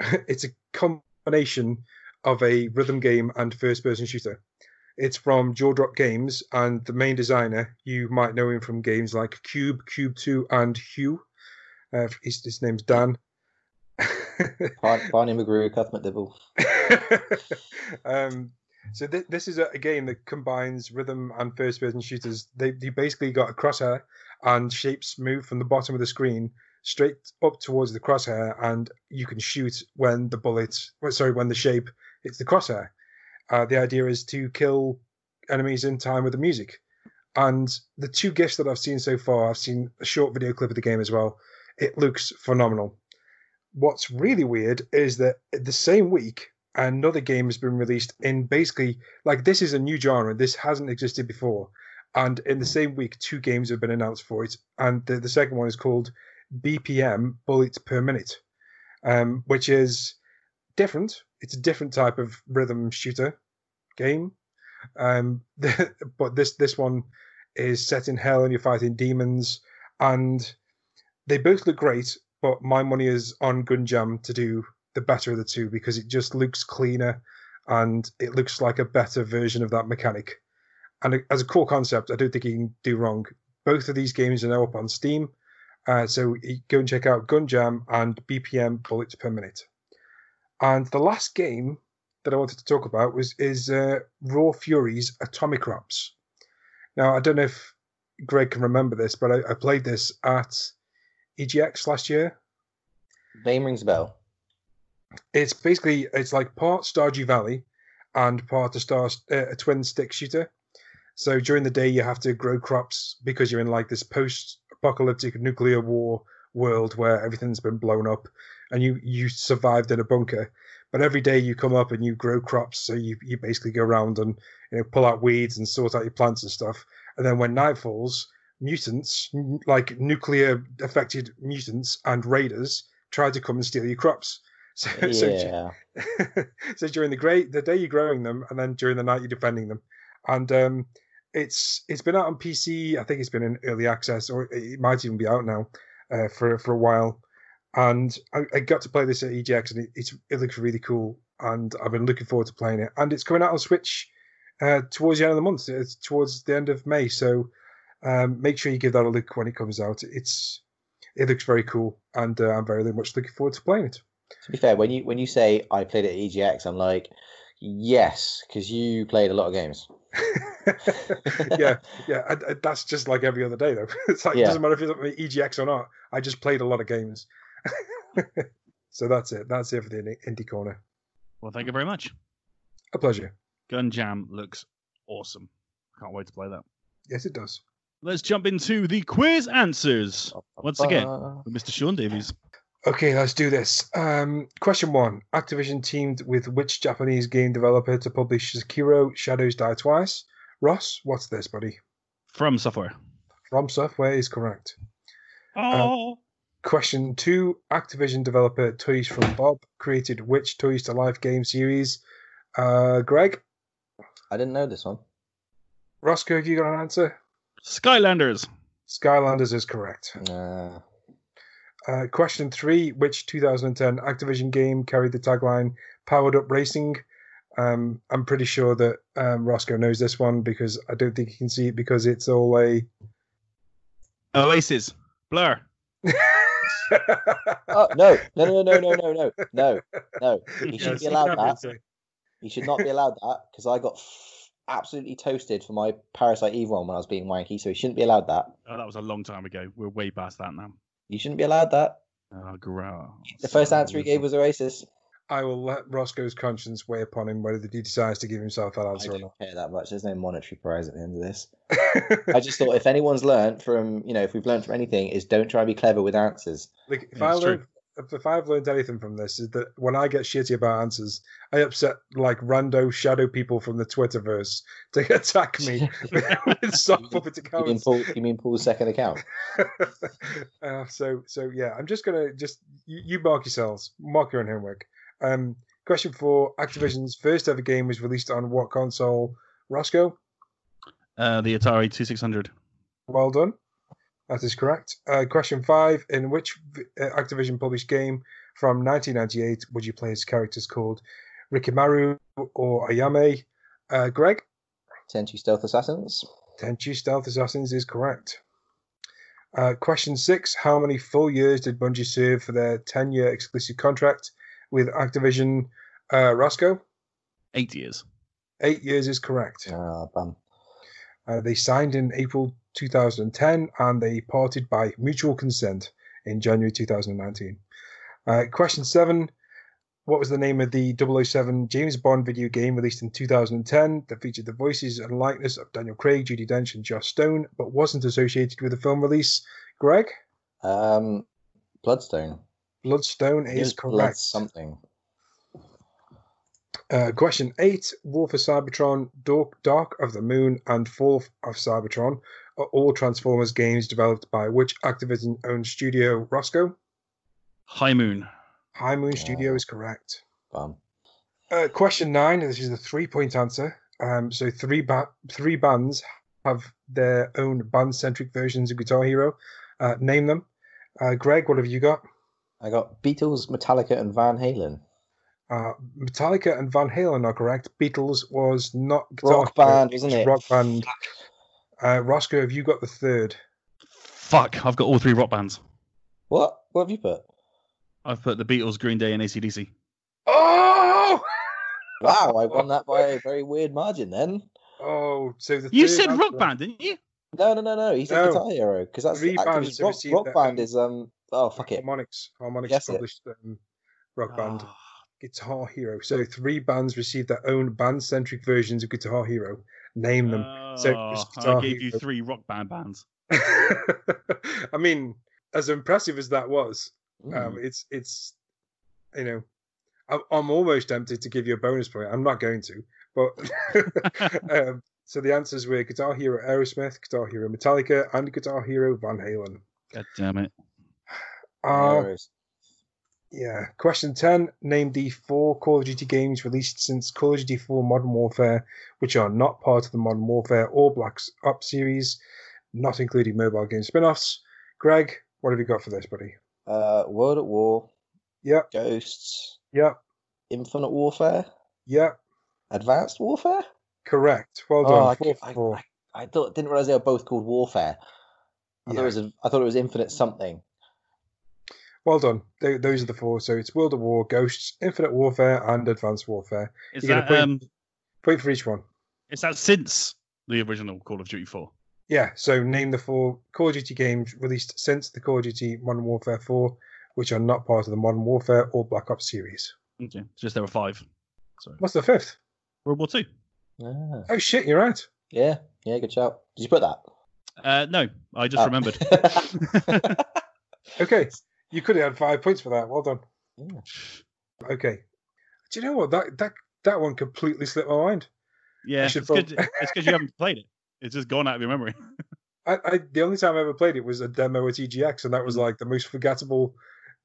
[laughs] it's a combination of a rhythm game and first-person shooter. It's from Jaw Drop Games, and the main designer, you might know him from games like Cube, Cube 2, and Hue. Uh, his, his name's Dan. [laughs] Barney McGrew, Cuth McDibble. [laughs] um, so th- this is a, a, game that combines rhythm and first-person shooters. They, they basically got a crosshair, and shapes move from the bottom of the screen straight up towards the crosshair, and you can shoot when the bullet, sorry, when the shape hits the crosshair. Uh, the idea is to kill enemies in time with the music. And the two gifts that I've seen so far, I've seen a short video clip of the game as well. It looks phenomenal. What's really weird is that the same week, another game has been released in basically like this is a new genre. This hasn't existed before. And in the same week, two games have been announced for it. And the, the second one is called BPM Bullets Per Minute, um, which is different it's a different type of rhythm shooter game. Um, [laughs] but this this one is set in hell and you're fighting demons, and they both look great. But my money is on Gunjam to do the better of the two because it just looks cleaner and it looks like a better version of that mechanic. And as a core concept, I don't think you can do wrong. Both of these games are now up on Steam, uh, so go and check out Gun Jam and BPM Bullets Per Minute. And the last game that I wanted to talk about was is uh, Raw Fury's Atomicrops. Now I don't know if Greg can remember this, but I, I played this at EGX last year. Name rings a bell. It's basically it's like part Stardew Valley and part a star uh, a twin stick shooter. So during the day you have to grow crops because you're in like this post-apocalyptic nuclear war world where everything's been blown up and you you survived in a bunker. But every day you come up and you grow crops, so you you basically go around and you know pull out weeds and sort out your plants and stuff. And then when night falls, mutants like nuclear affected mutants and raiders try to come and steal your crops. [laughs] So, yeah. so, [laughs] so during the great the day you're growing them, and then during the night you're defending them, and um, it's it's been out on PC. I think it's been in early access, or it might even be out now uh, for for a while and I, I, got to play this at EGX, and it, it looks really cool. And I've been looking forward to playing it. And it's coming out on Switch uh, towards the end of the month. It's towards the end of May, so um, make sure you give that a look when it comes out. It's it looks very cool, and uh, I'm very much looking forward to playing it. To be fair, when you when you say I played at EGX, I'm like, yes, because you played a lot of games. [laughs] yeah, yeah, I, I, that's just like every other day though. [laughs] It's like yeah. it doesn't matter if it's at EGX or not. I just played a lot of games. [laughs] so that's it. That's it for the indie corner. Well, thank you very much. A pleasure. Gun Jam looks awesome. Can't wait to play that. Yes, it does. Let's jump into the quiz answers once again with Mr. Sean Davies. Okay, let's do this. Um, question one: Activision teamed with which Japanese game developer to publish Sekiro: Shadows Die Twice? Ross, what's this, buddy? From Software. From Software is correct. Oh. Uh, Question two Activision developer Toys for Bob created which Toys to Life game series? Uh, Greg? I didn't know this one. Rossko, have you got an answer? Skylanders. Skylanders is correct. Uh... Uh, question three Which 2010 Activision game carried the tagline Powered Up Racing? Um, I'm pretty sure that um, Rossko knows this one because I don't think he can see it because it's all a. Oasis. Blur. [laughs] oh, no, no, no, no, no, no, no, no, no. [laughs] He shouldn't yes, be allowed that. He should not be allowed that because I got absolutely toasted for my Parasite Eve one when I was being wanky, so he shouldn't be allowed that. Oh, that was a long time ago. We're way past that now. You shouldn't be allowed that. Oh, gross. The first answer he gave was Oasis. I will let Rossko's conscience weigh upon him whether he decides to give himself that I answer or don't care that much. There's no monetary prize at the end of this. [laughs] I just thought if anyone's learned from, you know, if we've learned from anything, is don't try and be clever with answers. Like, if Yeah, I it's true. learned, if, if I've learned anything from this, is that when I get shitty about answers, I upset like rando shadow people from the Twitterverse to [laughs] attack me [laughs] with soft puppet You mean accounts. Paul? You mean Paul's second account? [laughs] uh, so, so yeah, I'm just gonna just you, you mark yourselves, mark your own homework. Um, question four: Activision's first ever game was released on what console? Rossko, Uh, the Atari 2600. well done. That is correct. Uh, question five: In which uh, Activision published game from 1998 would you play as characters called Rikimaru or Ayame? Uh, Greg, Tenchu Stealth Assassins. Tenchu Stealth Assassins is correct. Uh, question six: How many full years did Bungie serve for their 10-year exclusive contract with Activision? Uh, Rossko, Eight years. eight years is correct. Ah, bum. Uh, they signed in April 2010 and they parted by mutual consent in January 2019. Uh, question seven What was the name of the 007 James Bond video game released in 2010 that featured the voices and likeness of Daniel Craig, Judi Dench, and Joss Stone, but wasn't associated with the film release? Greg? Um, Bloodstone. Bloodstone is was Blood correct. something. Uh, question eight War for Cybertron, Dark, Dark of the Moon, and Fall of Cybertron are all Transformers games developed by which Activision owned studio? Rossko? High Moon. High Moon Studio Yeah. is correct. Bum. Uh, question nine. This is a three-point answer. Um, so three ba- three bands have their own band-centric versions of Guitar Hero. Uh, name them. Uh, Greg, what have you got? I got Beatles, Metallica, and Van Halen. Uh, Metallica and Van Halen are correct. Beatles was not Guitar Rock Hero, band, it wasn't it? Rock band. Uh, Rossko, have you got the third? Fuck, I've got all three rock bands. What? What have you put? I've put the Beatles, Green Day, and ACDC. Oh! [laughs] Wow, I won that by a very weird margin then. Oh, so the You said rock answer- band, didn't you? No, no, no, no. He said No. Guitar Hero because that's Three bands Activision. Rock, rock Band is um. Oh fuck it. Harmonix. Harmonix Guess it. published um, Rock Band. Guitar Hero. So three bands received their own band-centric versions of Guitar Hero. Name them. So oh, Guitar I gave you three rock band bands. [laughs] I mean, as impressive as that was, um, Mm. it's it's you know, I'm, I'm almost tempted to give you a bonus point. I'm not going to, but [laughs] [laughs] um, so the answers were Guitar Hero Aerosmith, Guitar Hero Metallica, and Guitar Hero Van Halen. God damn it. Uh, Heroes. Yeah. Question 10. Name the four Call of Duty games released since Call of Duty 4 Modern Warfare, which are not part of the Modern Warfare or Black Ops series, not including mobile game spin offs. Greg, what have you got for this, buddy? Uh, World at War, Yep, Ghosts, yep, Infinite Warfare, yep. Advanced Warfare. Correct. Well Oh, I, done. Four, I, four. I, I thought didn't realize they were both called Warfare. I thought it was. I thought it was Infinite something. Well done. Tho- those are the four. So it's World of War, Ghosts, Infinite Warfare, and Advanced Warfare. Is You're that gonna um? Point for each one. Is that since the original Call of Duty 4? Yeah, so name the four Call of Duty games released since the Call of Duty Modern Warfare 4, which are not part of the Modern Warfare or Black Ops series. Okay, it's just there were five. So What's the fifth? World War Two. Ah, Oh shit, you're right. yeah, yeah, good shout. Did you put that? Uh, no, I just Oh. remembered. [laughs] Okay, [laughs] you could have had five points for that. Well done. Yeah. Okay. Do you know what that that that one completely slipped my mind. yeah, it's because [laughs] you haven't played it. It's just gone out of your memory. I, I the only time I ever played it was a demo at EGX, and that was like the most forgettable.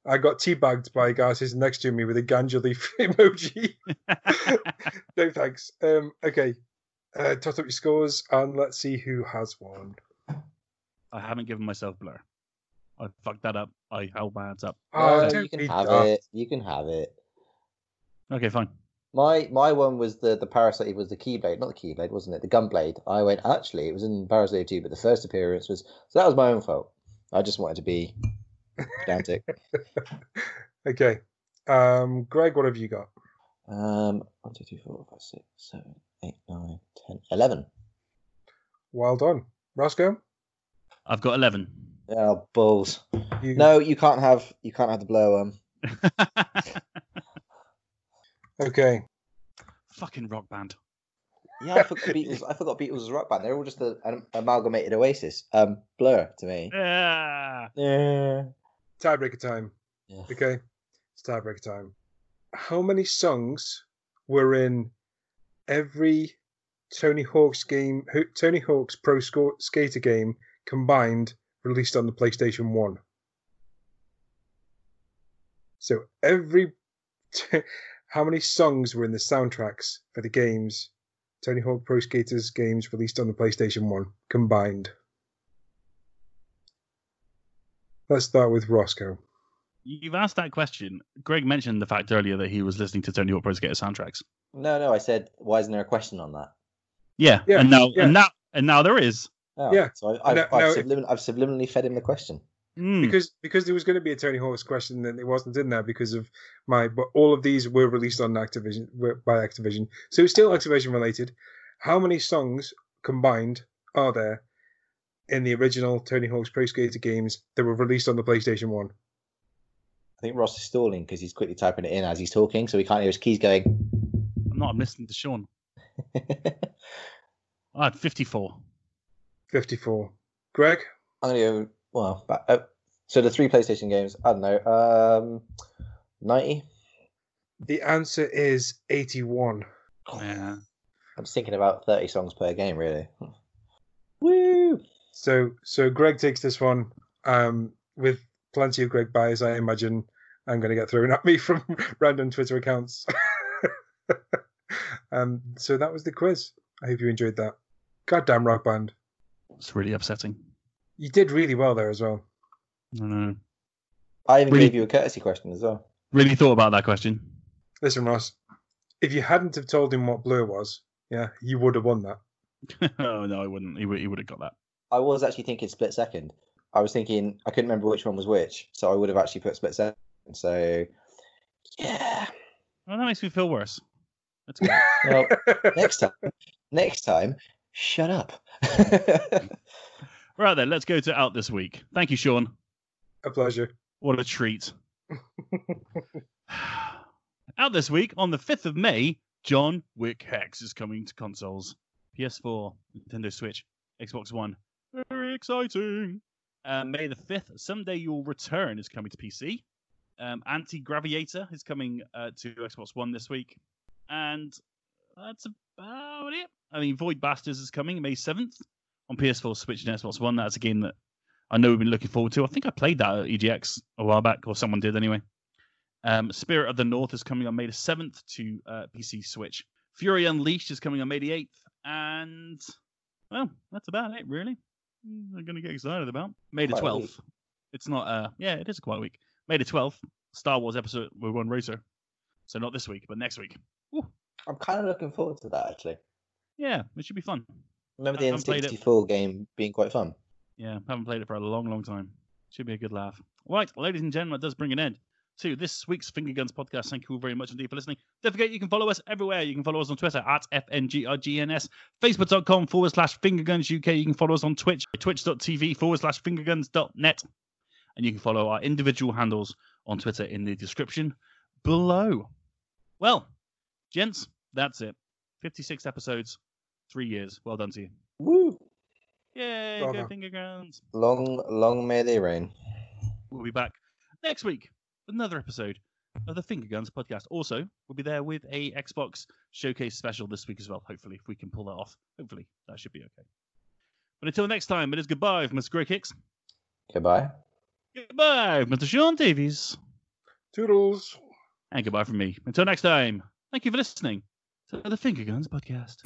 I got teabagged by a guy sitting next to me with a ganja leaf [laughs] emoji. [laughs] no thanks. Um, okay, uh, tot up your scores and let's see who has won. I haven't given myself blur. I fucked that up. I held my hands up. Oh, No, you can have daft. it. You can have it. Okay, fine. My my one was the the Parasite. It was the Keyblade, not the Keyblade, wasn't it? The Gunblade. I went actually. It was in Parasite Two, but the first appearance was so that was my own fault. I just wanted to be [laughs] pedantic. Okay, um, Greg, what have you got? Um, one, two, three, four, five, six, seven, eight, nine, ten, eleven. Well done, Rossko. I've got 11. Oh balls! You, No, you can't have you can't have the blow um [laughs] Okay. Fucking rock band. Yeah, I forgot Beatles. I forgot Beatles was a rock band. They're all just a, an amalgamated Oasis. Um, Blur to me. Yeah. Yeah. Tiebreaker time. Yeah. Okay. It's tiebreaker time. How many songs were in every Tony Hawk's game, Tony Hawk's Pro Skater game combined, released on the PlayStation One? So every, [laughs] how many songs were in the soundtracks for the games, Tony Hawk Pro Skaters games released on the PlayStation One combined? Let's start with Rossko. You've asked that question. Greg mentioned the fact earlier that he was listening to Tony Hawk Pro Skater soundtracks. No, no. I said, why isn't there a question on that? Yeah, Yeah, and now yeah. and now and now there is. Oh, Yeah. So I, I've, No, I've, no, sublimin- I've subliminally fed him the question. Mm. because because there was going to be a Tony Hawk's question and it wasn't in there because of my but all of these were released on Activision by Activision so it's still Activision related how many songs combined are there in the original Tony Hawk's Pro Skater games that were released on the PlayStation 1 I think Ross is stalling because he's quickly typing it in as he's talking, so he can't hear his keys going. I'm not. I'm listening to Sean. [laughs] I had 54. 54 Greg I'm gonna go. Well, back, uh, so the three PlayStation games. I don't know. Um, ninety. the answer is 81 Yeah. I'm just thinking about thirty songs per game, really. [laughs] Woo! so so Greg takes this one um with plenty of Greg bias I imagine I'm going to get thrown at me [laughs] from random Twitter accounts. [laughs] um, so that was the quiz. I hope you enjoyed that. Goddamn rock band. It's really upsetting. You did really well there as well. I know. I even Really- gave you a courtesy question as well. Really thought about that question. Listen, Ross, if you hadn't have told him what Blur was, yeah, you would have won that. [laughs] oh no, I wouldn't. He would. He would have got that. I was actually thinking split second. I was thinking I couldn't remember which one was which, so I would have actually put split second. So, yeah. Oh, that makes me feel worse. That's good. [laughs] Well, [laughs] next time, next time, shut up. [laughs] right then, let's go to out this week. Thank you, Sean. a pleasure. What a treat. [laughs] [sighs] out this week on the 5th of May, John Wick Hex is coming to consoles. PS4, Nintendo Switch, Xbox One. Very exciting. Uh, May the 5th, Someday You'll Return is coming to PC. Um, Anti Graviator is coming uh, to Xbox One this week. And that's about it. I mean, Void Bastards is coming May 7th on PS4, Switch, and Xbox One. That's a game that I know we've been looking forward to. I think I played that at EGX a while back, or someone did anyway. Um, Spirit of the North is coming on May the 7th to uh, PC Switch. Fury Unleashed is coming on May the 8th. And, well, that's about it, really. Mm, I'm going to get excited about. May the 12th. It's not, uh, yeah, it is quite a week. May the 12th, Star Wars episode with One Racer. So not this week, but next week. I'm kind of looking forward to that actually. Yeah, it should be fun. Remember the haven't played it. N64 game being quite fun. Yeah, haven't played it for a long, long time. Should be a good laugh. Right, ladies and gentlemen, that does bring an end to this week's Finger Guns podcast. Thank you all very much indeed for listening. Don't forget, you can follow us everywhere. You can follow us on Twitter at FNGRGNS, Facebook.com forward slash Finger Guns UK. You can follow us on Twitch, twitch.tv forward slash Finger fingerguns.net. And you can follow our individual handles on Twitter in the description below. Well, gents, that's it. 56 episodes, three years. Well done to you. Woo! Yay, go Finger Guns. Long, long may they reign. We'll be back next week with another episode of the Finger Guns podcast. Also, we'll be there with a Xbox showcase special this week as well. Hopefully, if we can pull that off. Hopefully, that should be okay. But until next time, it is goodbye from Mr. Greg Hicks. Goodbye. Goodbye, Mr. Sean Davies. Toodles. And goodbye from me. Until next time, thank you for listening to the Finger Guns podcast.